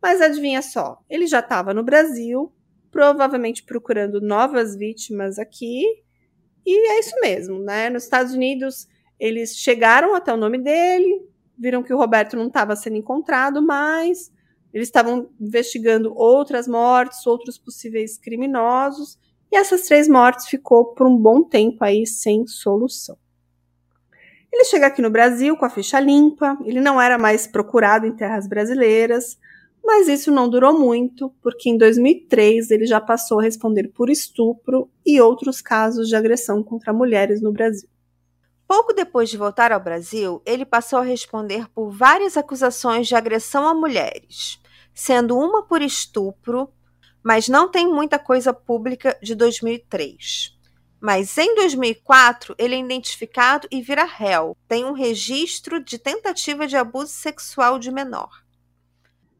Mas adivinha só, ele já estava no Brasil, provavelmente procurando novas vítimas aqui. E é isso mesmo, né? Nos Estados Unidos, eles chegaram até o nome dele, viram que o Roberto não estava sendo encontrado mais. Eles estavam investigando outras mortes, outros possíveis criminosos e essas três mortes ficou por um bom tempo aí sem solução. Ele chega aqui no Brasil com a ficha limpa, ele não era mais procurado em terras brasileiras, mas isso não durou muito, porque em 2003 ele já passou a responder por estupro e outros casos de agressão contra mulheres no Brasil. Pouco depois de voltar ao Brasil, ele passou a responder por várias acusações de agressão a mulheres, sendo uma por estupro mas não tem muita coisa pública de 2003. Mas em 2004 ele é identificado e vira réu. Tem um registro de tentativa de abuso sexual de menor.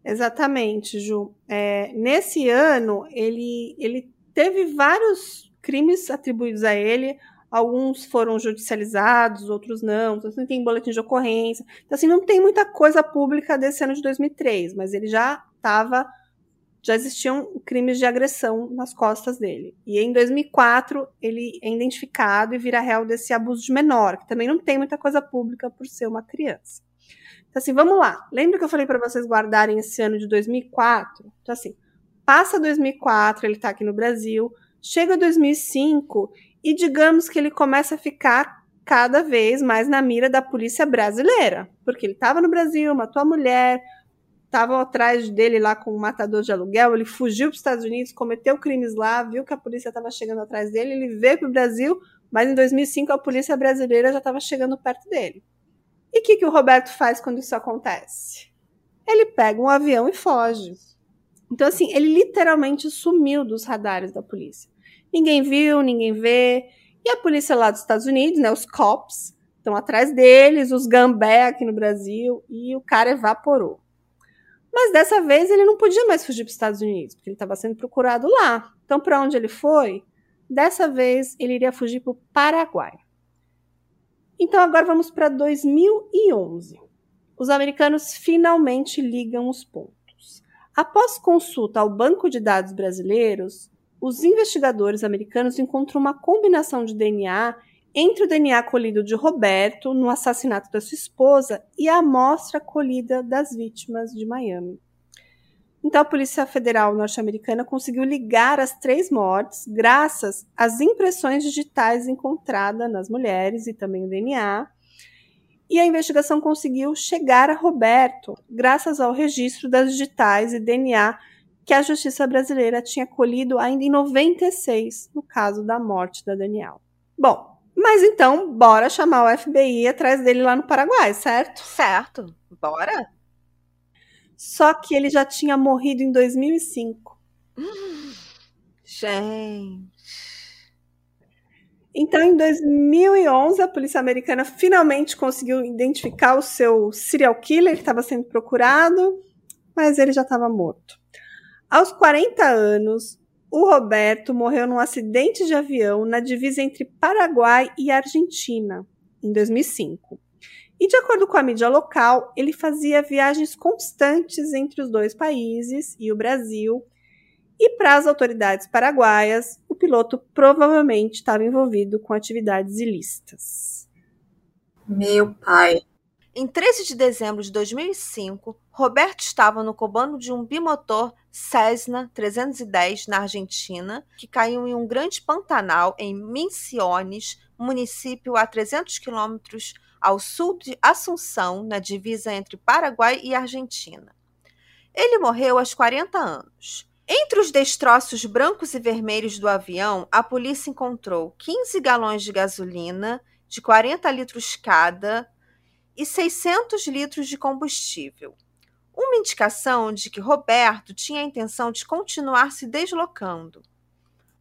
Exatamente, Ju. É, nesse ano ele, ele teve vários crimes atribuídos a ele. Alguns foram judicializados, outros não. Então, assim, tem boletim de ocorrência. Então, assim, não tem muita coisa pública desse ano de 2003, mas ele já estava já existiam crimes de agressão nas costas dele. E em 2004, ele é identificado e vira réu desse abuso de menor, que também não tem muita coisa pública por ser uma criança. Então, assim, vamos lá. Lembra que eu falei para vocês guardarem esse ano de 2004? Então, assim, passa 2004, ele está aqui no Brasil, chega 2005 e digamos que ele começa a ficar cada vez mais na mira da polícia brasileira, porque ele estava no Brasil, matou a mulher, estavam atrás dele lá com um matador de aluguel, ele fugiu para os Estados Unidos, cometeu crimes lá, viu que a polícia estava chegando atrás dele, ele veio para o Brasil, mas em 2005 a polícia brasileira já estava chegando perto dele. E o que, que o Roberto faz quando isso acontece? Ele pega um avião e foge. Então, assim, ele literalmente sumiu dos radares da polícia. Ninguém viu, ninguém vê. E a polícia lá dos Estados Unidos, né, os cops, estão atrás deles, os gambé aqui no Brasil, e o cara evaporou. Mas dessa vez ele não podia mais fugir para os Estados Unidos, porque ele estava sendo procurado lá. Então, para onde ele foi? Dessa vez, ele iria fugir para o Paraguai. Então, agora vamos para 2011. Os americanos finalmente ligam os pontos. Após consulta ao Banco de Dados Brasileiros, os investigadores americanos encontram uma combinação de DNA entre o DNA colhido de Roberto no assassinato da sua esposa e a amostra colhida das vítimas de Miami. Então, a Polícia Federal norte-americana conseguiu ligar as três mortes graças às impressões digitais encontradas nas mulheres e também o DNA. E a investigação conseguiu chegar a Roberto graças ao registro das digitais e DNA que a justiça brasileira tinha colhido ainda em 96, no caso da morte da Daniel. Bom, mas então, bora chamar o FBI atrás dele lá no Paraguai, certo? Certo, bora. Só que ele já tinha morrido em 2005. Gente. Então, em 2011, a polícia americana finalmente conseguiu identificar o seu serial killer que estava sendo procurado, mas ele já estava morto. Aos 40 anos, o Roberto morreu num acidente de avião na divisa entre Paraguai e Argentina, em 2005. E de acordo com a mídia local, ele fazia viagens constantes entre os dois países e o Brasil. E para as autoridades paraguaias, o piloto provavelmente estava envolvido com atividades ilícitas. Meu pai. Em 13 de dezembro de 2005, Roberto estava no comando de um bimotor Cessna 310 na Argentina, que caiu em um grande pantanal em Misiones, município a 300 quilômetros ao sul de Assunção, na divisa entre Paraguai e Argentina. Ele morreu aos 40 anos. Entre os destroços brancos e vermelhos do avião, a polícia encontrou 15 galões de gasolina de 40 litros cada e 600 litros de combustível. Uma indicação de que Roberto tinha a intenção de continuar se deslocando.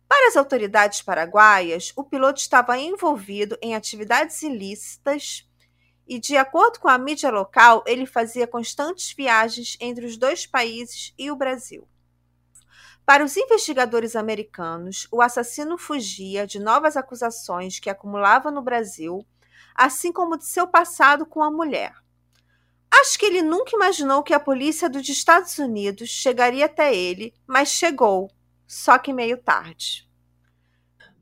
Para as autoridades paraguaias, o piloto estava envolvido em atividades ilícitas e, de acordo com a mídia local, ele fazia constantes viagens entre os dois países e o Brasil. Para os investigadores americanos, o assassino fugia de novas acusações que acumulava no Brasil, assim como de seu passado com a mulher. Acho que ele nunca imaginou que a polícia dos Estados Unidos chegaria até ele, mas chegou, só que meio tarde.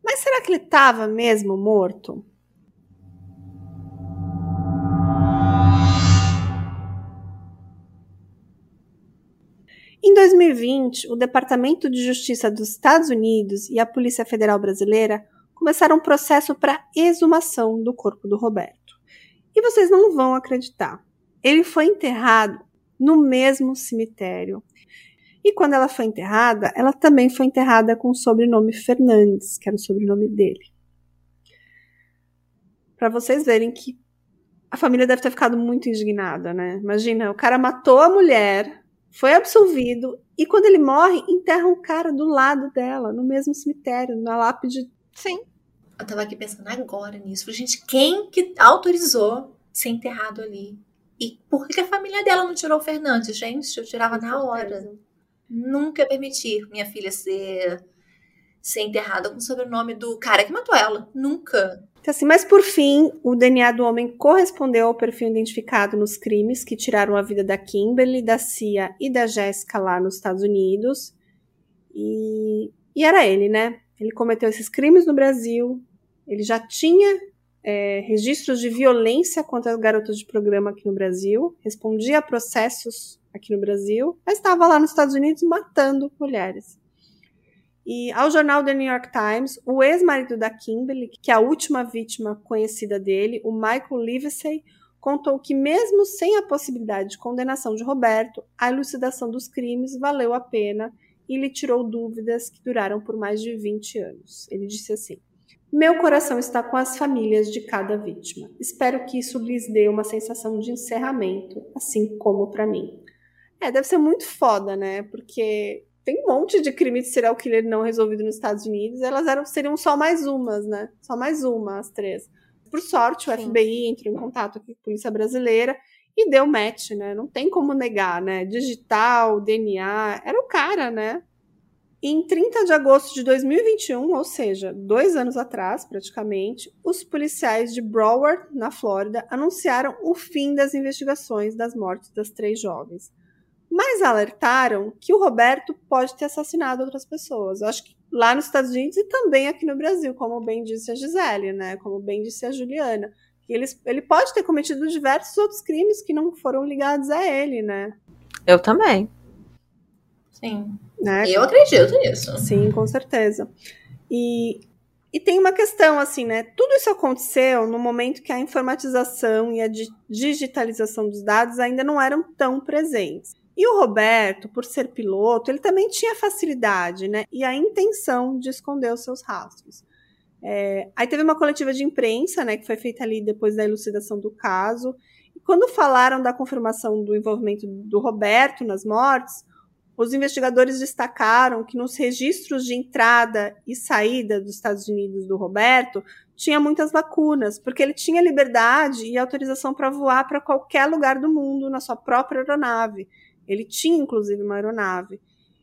Mas será que ele estava mesmo morto? Em 2020, o Departamento de Justiça dos Estados Unidos e a Polícia Federal Brasileira começaram um processo para exumação do corpo do Roberto. E vocês não vão acreditar. Ele foi enterrado no mesmo cemitério. E quando ela foi enterrada, ela também foi enterrada com o sobrenome Fernandes, que era o sobrenome dele. Para vocês verem que a família deve ter ficado muito indignada, né? Imagina, o cara matou a mulher, foi absolvido e quando ele morre, enterra um cara do lado dela, no mesmo cemitério, na lápide. Sim. Eu tava aqui pensando agora nisso. Gente, quem que autorizou ser enterrado ali? E por que a família dela não tirou o Fernandes? Gente, eu tirava Com na certeza. hora. Nunca permitir minha filha ser, ser enterrada com o sobrenome do cara que matou ela. Nunca. Então, assim, mas por fim, o DNA do homem correspondeu ao perfil identificado nos crimes que tiraram a vida da Kimberly, da Cia e da Jéssica lá nos Estados Unidos. E, e era ele, né? Ele cometeu esses crimes no Brasil. Ele já tinha é, registros de violência contra as garotas de programa aqui no Brasil, respondia a processos aqui no Brasil, mas estava lá nos Estados Unidos matando mulheres. E ao jornal The New York Times, o ex-marido da Kimberly, que é a última vítima conhecida dele, o Michael Livesey, contou que mesmo sem a possibilidade de condenação de Roberto, a elucidação dos crimes valeu a pena e lhe tirou dúvidas que duraram por mais de 20 anos. Ele disse assim: Meu coração está com as famílias de cada vítima. Espero que isso lhes dê uma sensação de encerramento, assim como para mim. É, deve ser muito foda, né? Porque tem um monte de crime de serial killer não resolvido nos Estados Unidos, elas eram, seriam só mais umas, né? Só mais uma, as três. Por sorte, o Sim. FBI entrou em contato com a polícia brasileira e deu match, né? Não tem como negar, né? Digital, DNA, era o cara, né? Em 30 de agosto de 2021, ou seja, dois anos atrás, praticamente, os policiais de Broward, na Flórida, anunciaram o fim das investigações das mortes das três jovens. Mas alertaram que o Roberto pode ter assassinado outras pessoas. Eu acho que lá nos Estados Unidos e também aqui no Brasil, como bem disse a Gisele, né? Como bem disse a Juliana. Ele, ele pode ter cometido diversos outros crimes que não foram ligados a ele, né? Eu também. Sim. Né? Eu acredito nisso. Sim, com certeza. E, e tem uma questão, assim, né? Tudo isso aconteceu no momento que a informatização e a digitalização dos dados ainda não eram tão presentes. E o Roberto, por ser piloto, ele também tinha facilidade, né? E a intenção de esconder os seus rastros. É, aí teve uma coletiva de imprensa, né, que foi feita ali depois da elucidação do caso. E quando falaram da confirmação do envolvimento do Roberto nas mortes, os investigadores destacaram que nos registros de entrada e saída dos Estados Unidos do Roberto tinha muitas lacunas, porque ele tinha liberdade e autorização para voar para qualquer lugar do mundo na sua própria aeronave. Ele tinha, inclusive, uma aeronave.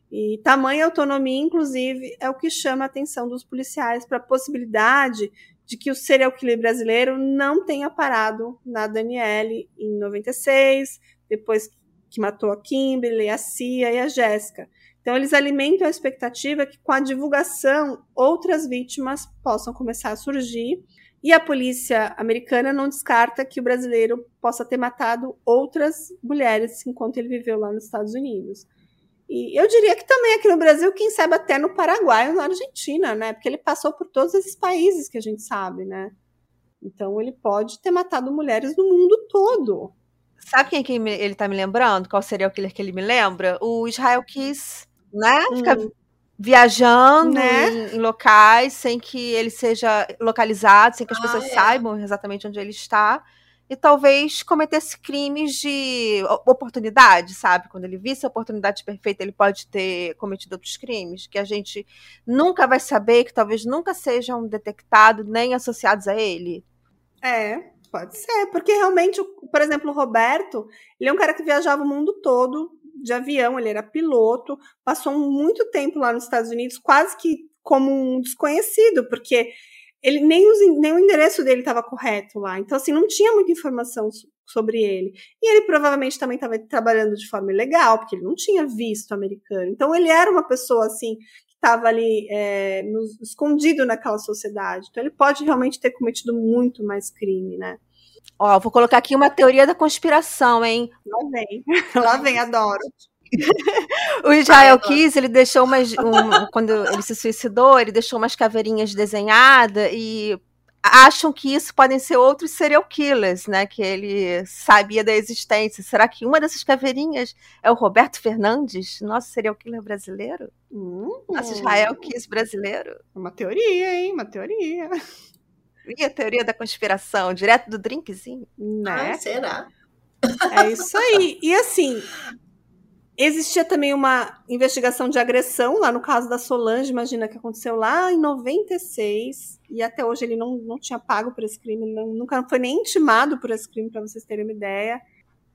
E tamanha autonomia, inclusive, é o que chama a atenção dos policiais para a possibilidade de que o serial killer brasileiro não tenha parado na Daniele em 96, depois que matou a Kimberly, a Cia e a Jéssica. Então, eles alimentam a expectativa que, com a divulgação, outras vítimas possam começar a surgir. E a polícia americana não descarta que o brasileiro possa ter matado outras mulheres enquanto ele viveu lá nos Estados Unidos. E eu diria que também aqui no Brasil, quem sabe até no Paraguai ou na Argentina, né? Porque ele passou por todos esses países que a gente sabe, né? Então ele pode ter matado mulheres no mundo todo. Sabe quem que ele tá me lembrando? Qual seria o killer que ele me lembra? O Israel Kiss, né? Fica hum. viajando né? Em, em, locais sem que ele seja localizado, sem que as ah, pessoas é. saibam exatamente onde ele está. E talvez cometesse crimes de oportunidade, sabe? Quando ele visse a oportunidade perfeita, ele pode ter cometido outros crimes que a gente nunca vai saber, que talvez nunca sejam detectados nem associados a ele. É, Pode ser, porque realmente, por exemplo, o Roberto, ele é um cara que viajava o mundo todo de avião, ele era piloto, passou muito tempo lá nos Estados Unidos, quase que como um desconhecido, porque ele nem, os, nem o endereço dele estava correto lá. Então, assim, não tinha muita informação sobre ele. E ele provavelmente também estava trabalhando de forma ilegal, porque ele não tinha visto americano. Então, ele era uma pessoa, assim, estava ali é, no, escondido naquela sociedade. Então ele pode realmente ter cometido muito mais crime, né? Ó, vou colocar aqui uma teoria da conspiração, hein? Lá vem, lá vem, adoro. o Israel Kiss, ele deixou umas. Um, quando ele se suicidou, ele deixou umas caveirinhas desenhadas e acham que isso podem ser outros serial killers, né? Que ele sabia da existência. Será que uma dessas caveirinhas é o Roberto Fernandes, nosso serial killer brasileiro? Hum, nosso Israel Kiss brasileiro? Uma teoria, hein? Uma teoria. E a teoria da conspiração, direto do drinkzinho? Né? Ah, será? É isso aí. E assim, Existia também uma investigação de agressão lá no caso da Solange, imagina que aconteceu lá em 96, e até hoje ele não, não tinha pago por esse crime, não, nunca foi nem intimado por esse crime, para vocês terem uma ideia.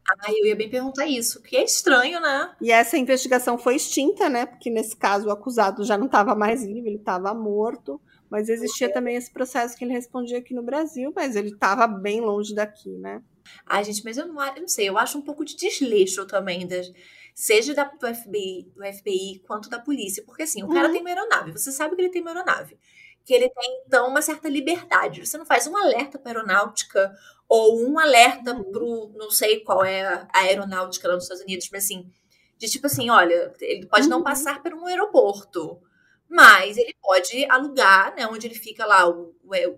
Ah, eu ia bem perguntar isso, que é estranho, né? E essa investigação foi extinta, né? Porque nesse caso o acusado já não estava mais vivo, ele estava morto. Mas existia também esse processo que ele respondia aqui no Brasil, mas ele estava bem longe daqui, né? Ai, gente, mas eu não, eu não sei, eu acho um pouco de desleixo também das, seja da, do, FBI, do FBI quanto da polícia. Porque assim, o cara uhum. tem uma aeronave, você sabe que ele tem uma aeronave. Que ele tem, então, uma certa liberdade. Você não faz um alerta para aeronáutica ou um alerta uhum. pro. Não sei qual é a aeronáutica lá nos Estados Unidos, mas assim, de tipo assim, olha, ele pode uhum. não passar por um aeroporto. Mas ele pode alugar, né, onde ele fica lá, o,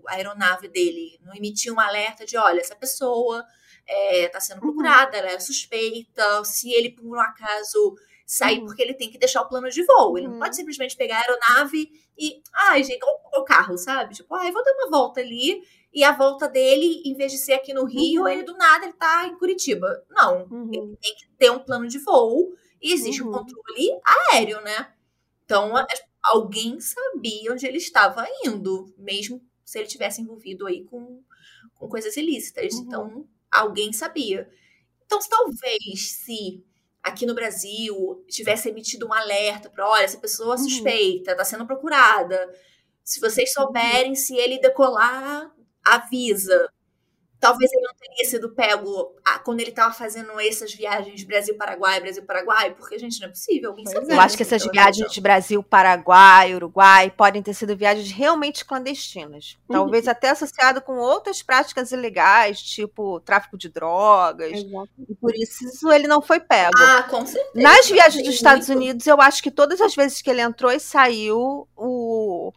a aeronave dele, não emitir um alerta de, olha, essa pessoa está é, tá sendo uhum. procurada, ela é suspeita, se ele, por um acaso, sair, uhum. porque ele tem que deixar o plano de voo. Ele uhum. não pode simplesmente pegar a aeronave e, ai, gente, o, o carro, sabe? Tipo, ai, vou dar uma volta ali. E a volta dele, em vez de ser aqui no Rio, uhum. ele do nada ele tá em Curitiba. Não, uhum. ele tem que ter um plano de voo e existe um uhum. controle aéreo, né? Então, alguém sabia onde ele estava indo, mesmo se ele tivesse envolvido aí com, com coisas ilícitas. Então, alguém sabia. Então, talvez se aqui no Brasil tivesse emitido um alerta para, olha, essa pessoa suspeita, está sendo procurada. Se vocês souberem, se ele decolar, avisa. Talvez ele não teria sido pego ah, quando ele estava fazendo essas viagens Brasil-Paraguai, Brasil-Paraguai, porque, gente, não é possível. Alguém sabe Eu acho que essas viagens de Brasil-Paraguai, Uruguai, podem ter sido viagens realmente clandestinas. Uhum. Talvez até associado com outras práticas ilegais, tipo tráfico de drogas. Exato. E por isso ele não foi pego. Ah, com certeza. Nas viagens dos Estados muito... Unidos, eu acho que todas as vezes que ele entrou e saiu, o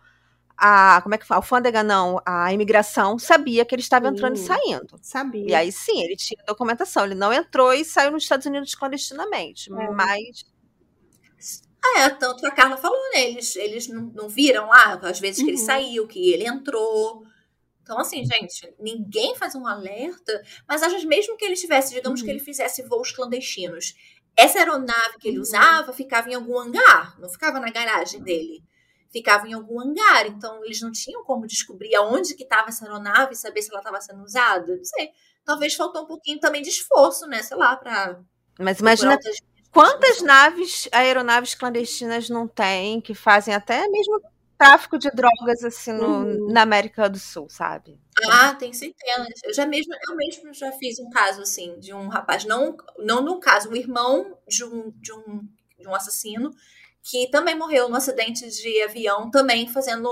a como é que fala? A alfândega não, a imigração sabia que ele estava sim, entrando e saindo. Sabia. E aí sim, ele tinha documentação. Ele não entrou e saiu nos Estados Unidos clandestinamente. É. Mas. Ah, é, tanto que a Carla falou, né? Eles, eles não, não viram lá às vezes que uhum. ele saiu, que ele entrou. Então, assim, gente, ninguém faz um alerta, mas às vezes, mesmo que ele tivesse, digamos uhum. que ele fizesse voos clandestinos, essa aeronave que ele uhum. usava ficava em algum hangar, não ficava na garagem dele ficava em algum hangar, então eles não tinham como descobrir aonde que estava essa aeronave e saber se ela estava sendo usada. Não sei. Talvez faltou um pouquinho também de esforço, né? Sei lá, para. Mas imagina quantas naves, aeronaves clandestinas não tem que fazem até mesmo tráfico de drogas assim no, uhum. na América do Sul, sabe? Ah, tem centenas. Eu já mesmo, eu mesmo já fiz um caso assim de um rapaz, não, não no caso, o irmão de um, de um, de um assassino que também morreu no acidente de avião, também fazendo.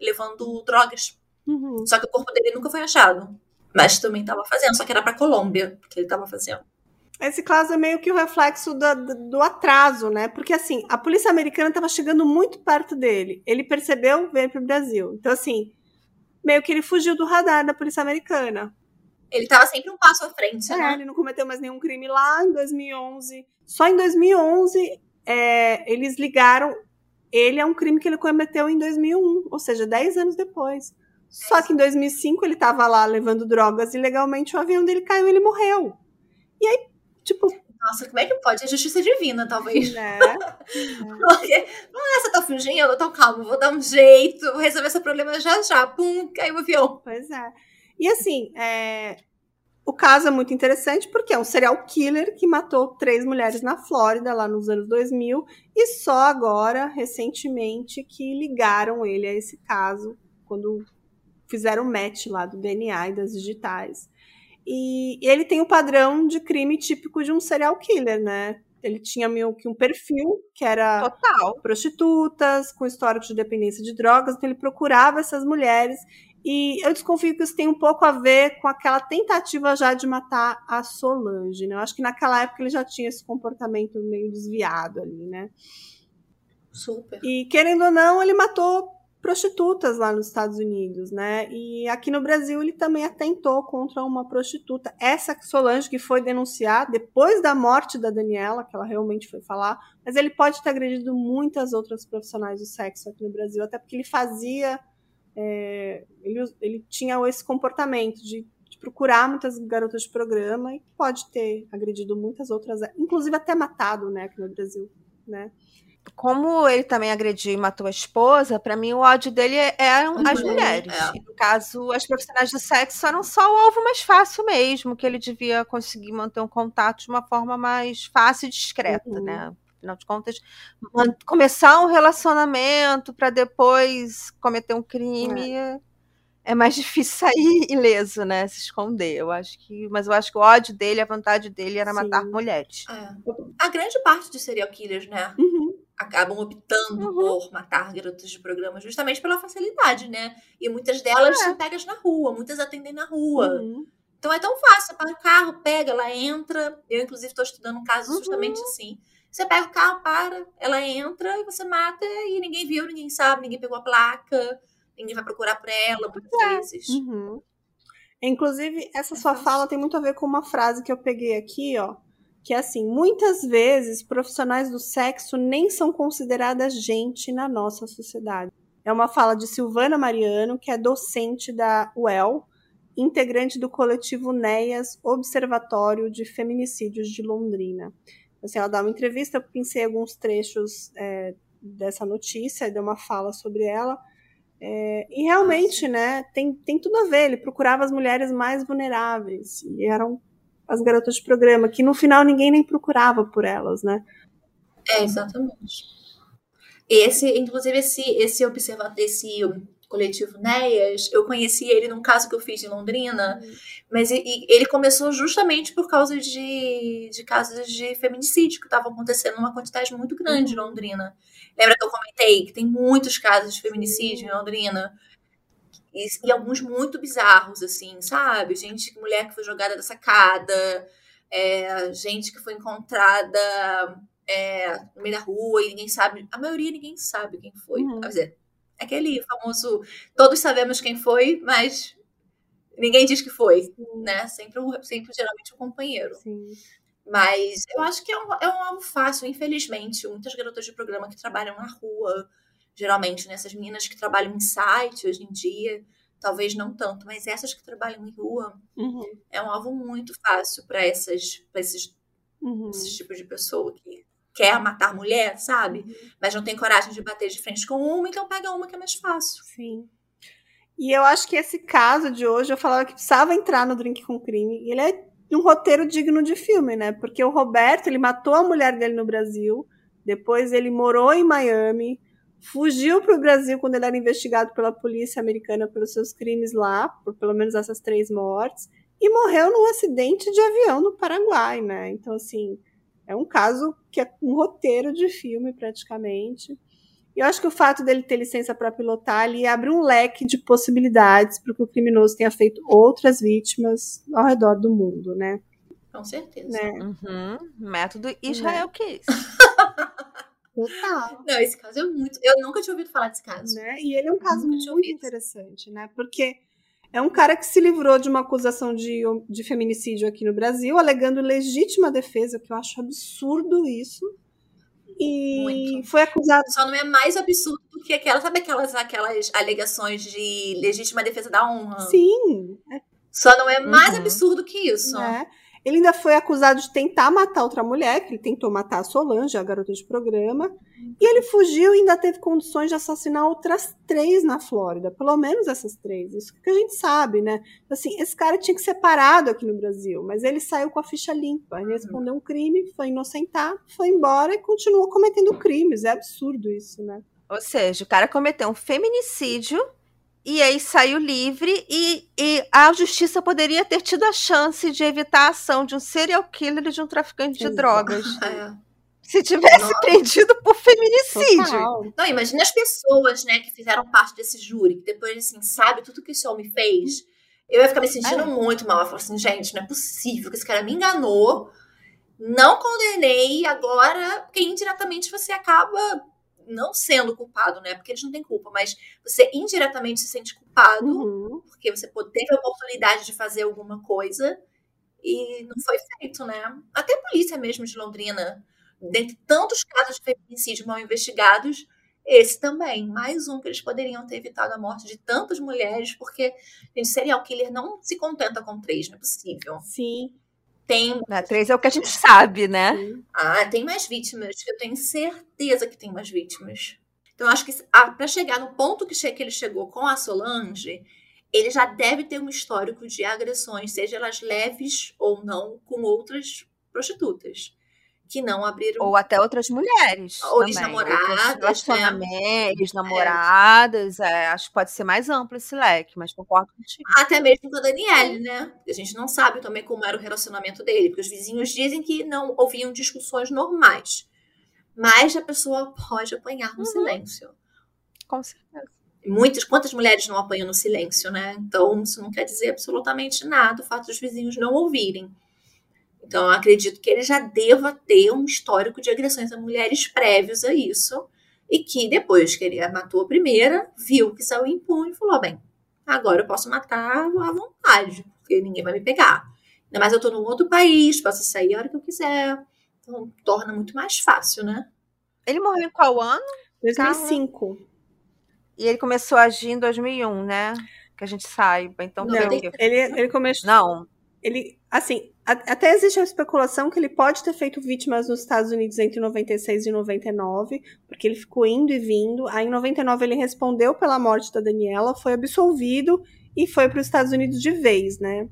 levando drogas. Uhum. Só que o corpo dele nunca foi achado. Mas também estava fazendo, só que era para Colômbia que ele estava fazendo. Esse caso é meio que o reflexo do, do atraso, né? Porque assim, a polícia americana estava chegando muito perto dele. Ele percebeu, veio para o Brasil. Então, assim, meio que ele fugiu do radar da polícia americana. Ele estava sempre um passo à frente, é, né? Ele não cometeu mais nenhum crime lá em 2011. Só em 2011 é, eles ligaram ele é um crime que ele cometeu em 2001, ou seja, 10 anos depois. Só que em 2005 ele estava lá levando drogas ilegalmente, o avião dele caiu e ele morreu. E aí, tipo. Nossa, como é que pode? A justiça divina, talvez. Né? Porque, ah, você tá fugindo? Então calma, vou dar um jeito, vou resolver esse problema já já. Pum, caiu o avião. Pois é. E assim, é, o caso é muito interessante porque é um serial killer que matou três mulheres na Flórida lá nos anos 2000 e só agora, recentemente, que ligaram ele a esse caso quando fizeram o match lá do DNA e das digitais. E ele tem o padrão de crime típico de um serial killer, né? Ele tinha meio que um perfil que era Total. prostitutas, com histórico de dependência de drogas, então ele procurava essas mulheres e eu desconfio que isso tem um pouco a ver com aquela tentativa já de matar a Solange, né? Eu acho que naquela época ele já tinha esse comportamento meio desviado ali, né? Super. E querendo ou não, ele matou prostitutas lá nos Estados Unidos, né? E aqui no Brasil ele também atentou contra uma prostituta. Essa Solange que foi denunciar depois da morte da Daniela, que ela realmente foi falar, mas ele pode ter agredido muitas outras profissionais do sexo aqui no Brasil, até porque ele fazia é, ele, ele tinha esse comportamento de, de, procurar muitas garotas de programa e pode ter agredido muitas outras, inclusive até matado, né, aqui no Brasil, né? Como ele também agrediu e matou a esposa, para mim o ódio dele é, é as uhum, mulheres. É. No caso, as profissionais de sexo eram só o alvo mais fácil mesmo, que ele devia conseguir manter um contato de uma forma mais fácil e discreta, uhum. né? Afinal de contas, começar um relacionamento para depois cometer um crime é. é. mais difícil sair ileso, né? Se esconder. Eu acho que, mas eu acho que o ódio dele, a vontade dele era Sim. matar mulheres. É. A grande parte dos serial killers, né? Uhum. Acabam optando uhum. por matar garotas de programa justamente pela facilidade, né? E muitas delas é. são pegas na rua, muitas atendem na rua. Uhum. Então é tão fácil, para o carro, pega, ela entra. Eu, inclusive, estou estudando um caso justamente uhum. assim. Você pega o carro, para, ela entra e você mata e ninguém viu, ninguém sabe, ninguém pegou a placa, ninguém vai procurar por ela muitas é. vezes. Uhum. Inclusive, essa é sua fala tem muito a ver com uma frase que eu peguei aqui, ó. Que é assim, muitas vezes profissionais do sexo nem são consideradas gente na nossa sociedade. É uma fala de Silvana Mariano, que é docente da UEL, integrante do coletivo NEAS Observatório de Feminicídios de Londrina. Assim, ela dá uma entrevista, eu pensei alguns trechos é, dessa notícia, deu uma fala sobre ela. É, e realmente, né, tem, tem tudo a ver. Ele procurava as mulheres mais vulneráveis. E eram as garotas de programa, que no final ninguém nem procurava por elas, né? É, exatamente. Esse, inclusive, esse, esse observador, esse coletivo Neias, eu conheci ele num caso que eu fiz em Londrina, uhum. mas ele, ele começou justamente por causa de, de casos de feminicídio que estavam acontecendo numa quantidade muito grande uhum. em Londrina. Lembra que eu comentei que tem muitos casos de feminicídio em Londrina? E, e, alguns muito bizarros, assim, sabe? Gente, mulher que foi jogada da sacada, é, gente que foi encontrada é, no meio da rua e ninguém sabe. A maioria ninguém sabe quem foi. Uhum. Quer dizer, aquele famoso. Todos sabemos quem foi, mas ninguém diz que foi, Sim. né? Sempre, sempre geralmente o companheiro. Sim. Mas eu acho que é um, é um alvo fácil, infelizmente. Muitas garotas de programa que trabalham na rua, geralmente, nessas né? meninas que trabalham em site hoje em dia, talvez não tanto, mas essas que trabalham em rua, uhum. é um alvo muito fácil para esses, esses, uhum. esses tipos de pessoa que quer matar mulher, sabe? Uhum. Mas não tem coragem de bater de frente com uma, então pega uma que é mais fácil. Sim. E eu acho que esse caso de hoje, eu falava que precisava entrar no Drink com Crime. Ele é um roteiro digno de filme, né? Porque o Roberto, ele matou a mulher dele no Brasil, depois ele morou em Miami, fugiu para o Brasil quando ele era investigado pela polícia americana pelos seus crimes lá, por pelo menos essas três mortes, e morreu num acidente de avião no Paraguai, né? Então, assim, é um caso que é um roteiro de filme, praticamente. E eu acho que o fato dele ter licença para pilotar ali abre um leque de possibilidades para que o criminoso tenha feito outras vítimas ao redor do mundo, né? Com certeza. Né? Uhum. Método Israel né? Case. Total. Não, esse caso é muito. Eu nunca tinha ouvido falar desse caso. Né? E ele é um caso muito interessante, né? Porque é um cara que se livrou de uma acusação de, de feminicídio aqui no Brasil, alegando legítima defesa, que eu acho absurdo isso. E Muito. foi acusado. Só não é mais absurdo do que aquela, sabe aquelas, aquelas alegações de legítima defesa da honra? Sim. Só não é mais uhum. absurdo que isso. É. Ele ainda foi acusado de tentar matar outra mulher, que ele tentou matar a Solange, a garota de programa. E ele fugiu e ainda teve condições de assassinar outras três na Flórida. Pelo menos essas três. Isso que a gente sabe, né? Assim, esse cara tinha que ser parado aqui no Brasil, mas ele saiu com a ficha limpa. Ele respondeu um crime, foi inocentar, foi embora e continuou cometendo crimes. É absurdo isso, né? Ou seja, o cara cometeu um feminicídio e aí saiu livre e, e, a justiça poderia ter tido a chance de evitar a ação de um serial killer e de um traficante de drogas. É. Se tivesse Nossa. prendido por feminicídio. Total. Não, imagina as pessoas, né, que fizeram parte desse júri, que depois, assim, sabe tudo que esse homem fez. Eu ia ficar me sentindo é. muito mal. Eu falo assim, gente, não é possível que esse cara me enganou. Não condenei, agora, porque indiretamente você acaba não sendo culpado, né? Porque eles não têm culpa, mas você indiretamente se sente culpado, uhum. porque você teve a oportunidade de fazer alguma coisa e não foi feito, né? Até a polícia mesmo de Londrina, dentre tantos casos de feminicídio mal investigados, esse também, mais um que eles poderiam ter evitado a morte de tantas mulheres, porque, gente, serial killer não se contenta com três, não é possível. Sim. Tem. Na três é o que a gente sabe, né? Ah, tem mais vítimas. Eu tenho certeza que tem mais vítimas. Então, acho que ah, para chegar no ponto que, que ele chegou com a Solange, ele já deve ter um histórico de agressões, seja elas leves ou não, com outras prostitutas que não abriram. Ou até outras mulheres. Ou ex-namoradas. Né? Ex-namoradas. É. acho que pode ser mais amplo esse leque, mas concordo contigo. Até mesmo com a Daniele, né? A gente não sabe também como era o relacionamento dele, porque os vizinhos dizem que não ouviam discussões normais. Mas a pessoa pode apanhar no uhum. silêncio. Com certeza. Muitas, quantas mulheres não apanham no silêncio, né? Então, isso não quer dizer absolutamente nada o fato dos vizinhos não ouvirem. Então, eu acredito que ele já deva ter um histórico de agressões a mulheres prévios a isso. E que depois que ele matou a primeira, viu que saiu impune e falou: bem, agora eu posso matar à vontade, porque ninguém vai me pegar. Ainda mais eu estou num outro país, posso sair a hora que eu quiser. Então, torna muito mais fácil, né? Ele morreu em qual ano? 2005. E ele começou a agir em 2001, né? Que a gente saiba. Então, não, ele, ele começou. Não. Ele, assim, até existe a especulação que ele pode ter feito vítimas nos Estados Unidos entre 96 e 99, porque ele ficou indo e vindo. Aí, em 99, ele respondeu pela morte da Daniela, foi absolvido e foi para os Estados Unidos de vez, né?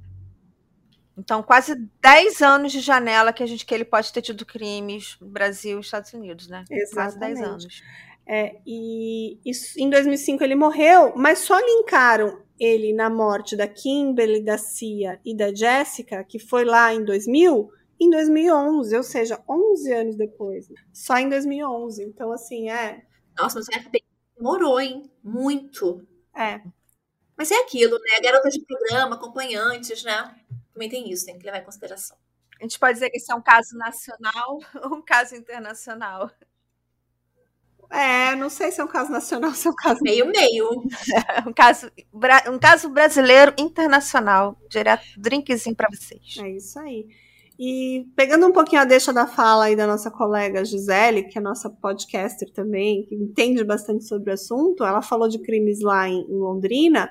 Então, quase 10 anos de janela que a gente que ele pode ter tido crimes no Brasil e Estados Unidos, né? Exatamente. Quase 10 anos. É, e isso, em 2005 ele morreu, mas só linkaram ele na morte da Kimberly, da Cia e da Jessica, que foi lá em 2000, em 2011, ou seja, 11 anos depois. Só em 2011. Então, assim, é. Nossa, mas o FBI demorou, hein? Muito. É. Mas é aquilo, né? Garotas de programa, acompanhantes, né? Também tem isso, tem que levar em consideração. A gente pode dizer que esse é um caso nacional ou um caso internacional? É, não sei se é um caso nacional ou se é um caso. Meio, meio. É um caso, um caso brasileiro internacional. Direto, drinkzinho para vocês. É isso aí. E pegando um pouquinho a deixa da fala aí da nossa colega Gisele, que é nossa podcaster também, que entende bastante sobre o assunto, ela falou de crimes lá em, em Londrina,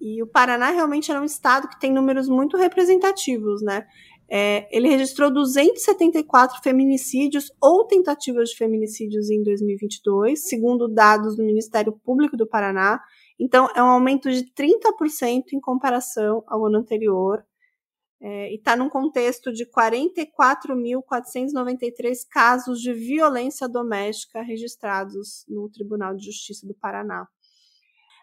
e o Paraná realmente era um estado que tem números muito representativos, né? É, ele registrou 274 feminicídios ou tentativas de feminicídios em 2022, segundo dados do Ministério Público do Paraná. Então, é um aumento de 30% em comparação ao ano anterior. É, e está num contexto de 44.493 casos de violência doméstica registrados no Tribunal de Justiça do Paraná.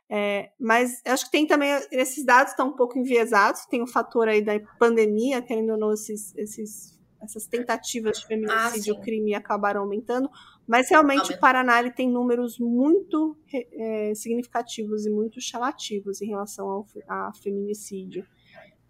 É, mas acho que tem também, esses dados estão um pouco enviesados, tem o fator aí da pandemia, querendo ou não, esses, esses, essas tentativas de feminicídio Ah, crime acabaram aumentando, mas realmente Aumenta. o Paraná ele tem números muito é, significativos e muito chamativos em relação ao a feminicídio.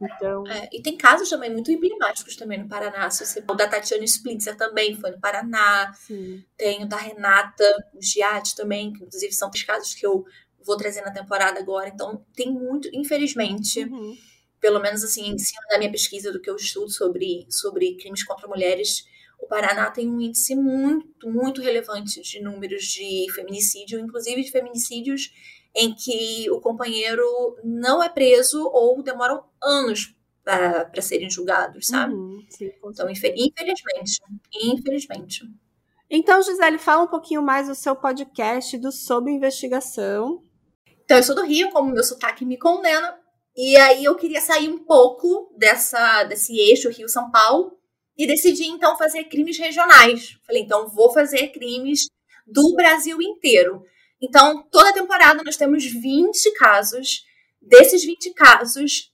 Então, É, e tem casos também muito emblemáticos também no Paraná. Se você... O da Tatiana Splitzer também foi no Paraná. sim. Tem o da Renata Giatti também, que inclusive são os casos que eu vou trazer na temporada agora. Então, tem muito, infelizmente, Uhum. pelo menos assim, em cima da minha pesquisa, do que eu estudo sobre, sobre crimes contra mulheres, o Paraná tem um índice muito, muito relevante de números de feminicídio, inclusive de feminicídios em que o companheiro não é preso ou demoram anos para serem julgados, sabe? Uhum, sim, Então, infe- infelizmente, infelizmente. Então, Gisele, fala um pouquinho mais do seu podcast do Sob Investigação. Então, eu sou do Rio, como meu sotaque me condena. E aí eu queria sair um pouco dessa, desse eixo Rio-São Paulo e decidi, então, fazer crimes regionais. Falei, então, vou fazer crimes do Brasil inteiro. Então, toda temporada nós temos 20 casos. Desses 20 casos,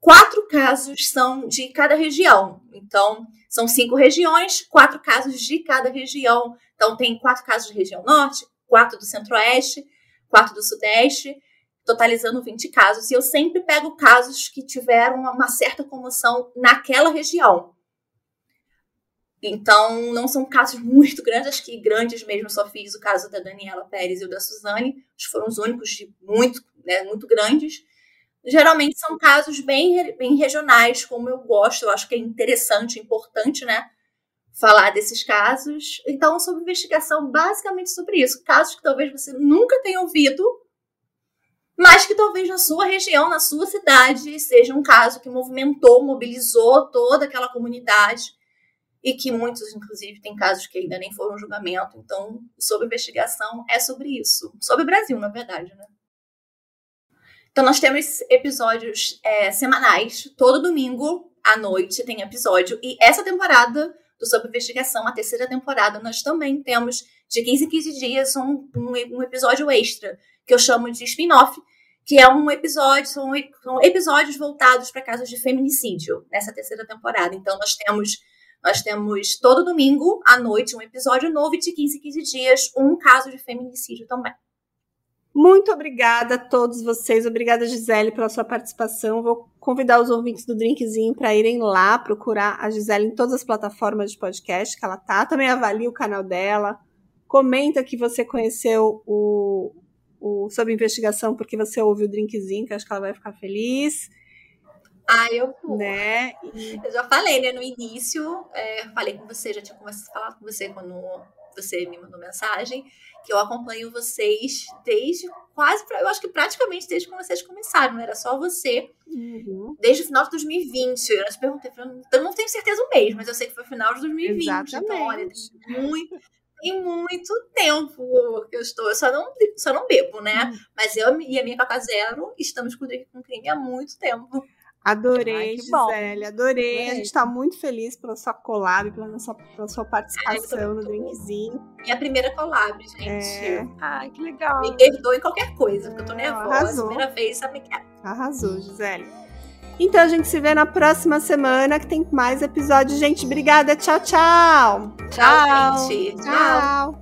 quatro casos são de cada região. Então, são cinco regiões, quatro casos de cada região. Então, tem quatro casos de região norte, quatro do centro-oeste, quatro do sudeste, totalizando 20 casos. E eu sempre pego casos que tiveram uma, certa comoção naquela região. Então, não são casos muito grandes, acho que grandes mesmo, só fiz o caso da Daniela Pérez e o da Suzane, que foram os únicos de muito, né, muito grandes. Geralmente são casos bem, bem regionais, como eu gosto, eu acho que é interessante, importante, né, falar desses casos. Então, sobre investigação, basicamente sobre isso. Casos que talvez você nunca tenha ouvido, mas que talvez na sua região, na sua cidade, seja um caso que movimentou, mobilizou toda aquela comunidade e que muitos, inclusive, tem casos que ainda nem foram julgamento. Então, sobre investigação é sobre isso. Sobre o Brasil, na verdade, né? Então, nós temos episódios é, semanais. Todo domingo à noite tem episódio. E essa temporada do Sobre Investigação, a terceira temporada, nós também temos de 15 em 15 dias um, um, um episódio extra, que eu chamo de spin-off, que é um episódio, são, são episódios voltados para casos de feminicídio nessa terceira temporada. Então, nós temos nós temos todo domingo à noite um episódio novo de 15 em 15 dias um caso de feminicídio também. Muito obrigada a todos vocês. Obrigada, Gisele, pela sua participação. Vou convidar os ouvintes do Drinkzinho para irem lá procurar a Gisele em todas as plataformas de podcast que ela tá. Também avalie o canal dela. Comenta que você conheceu o, o Sobre Investigação porque você ouve o Drinkzinho, que eu acho que ela vai ficar feliz. Ah, eu Né? Eu já falei, né, no início, é, falei com você, já tinha conversado falar com você quando você me mandou mensagem, que eu acompanho vocês desde quase, eu acho que praticamente desde que vocês começaram, não era só você, Uhum. desde o final de 2020. Eu te perguntei, eu não tenho certeza o mês, mas eu sei que foi final de 2020. Então, olha, Exatamente. tem muito, tem muito tempo que eu estou, eu só não, só não bebo, né? Mas eu e a minha Caca Zero estamos com o Crime há muito tempo. Adorei, Ai, bom. Gisele, adorei. A gente tá muito feliz pela sua collab, pela sua, pela sua participação no drinkzinho. Minha primeira collab, gente. É. Ai, que legal. Me perdoem qualquer coisa, porque eu tô nervosa. arrasou. Primeira vez, sabe o que é? Arrasou, Gisele. Então a gente se vê na próxima semana que tem mais episódio. Gente, obrigada. Tchau, tchau. Tchau, gente. Tchau. Tchau.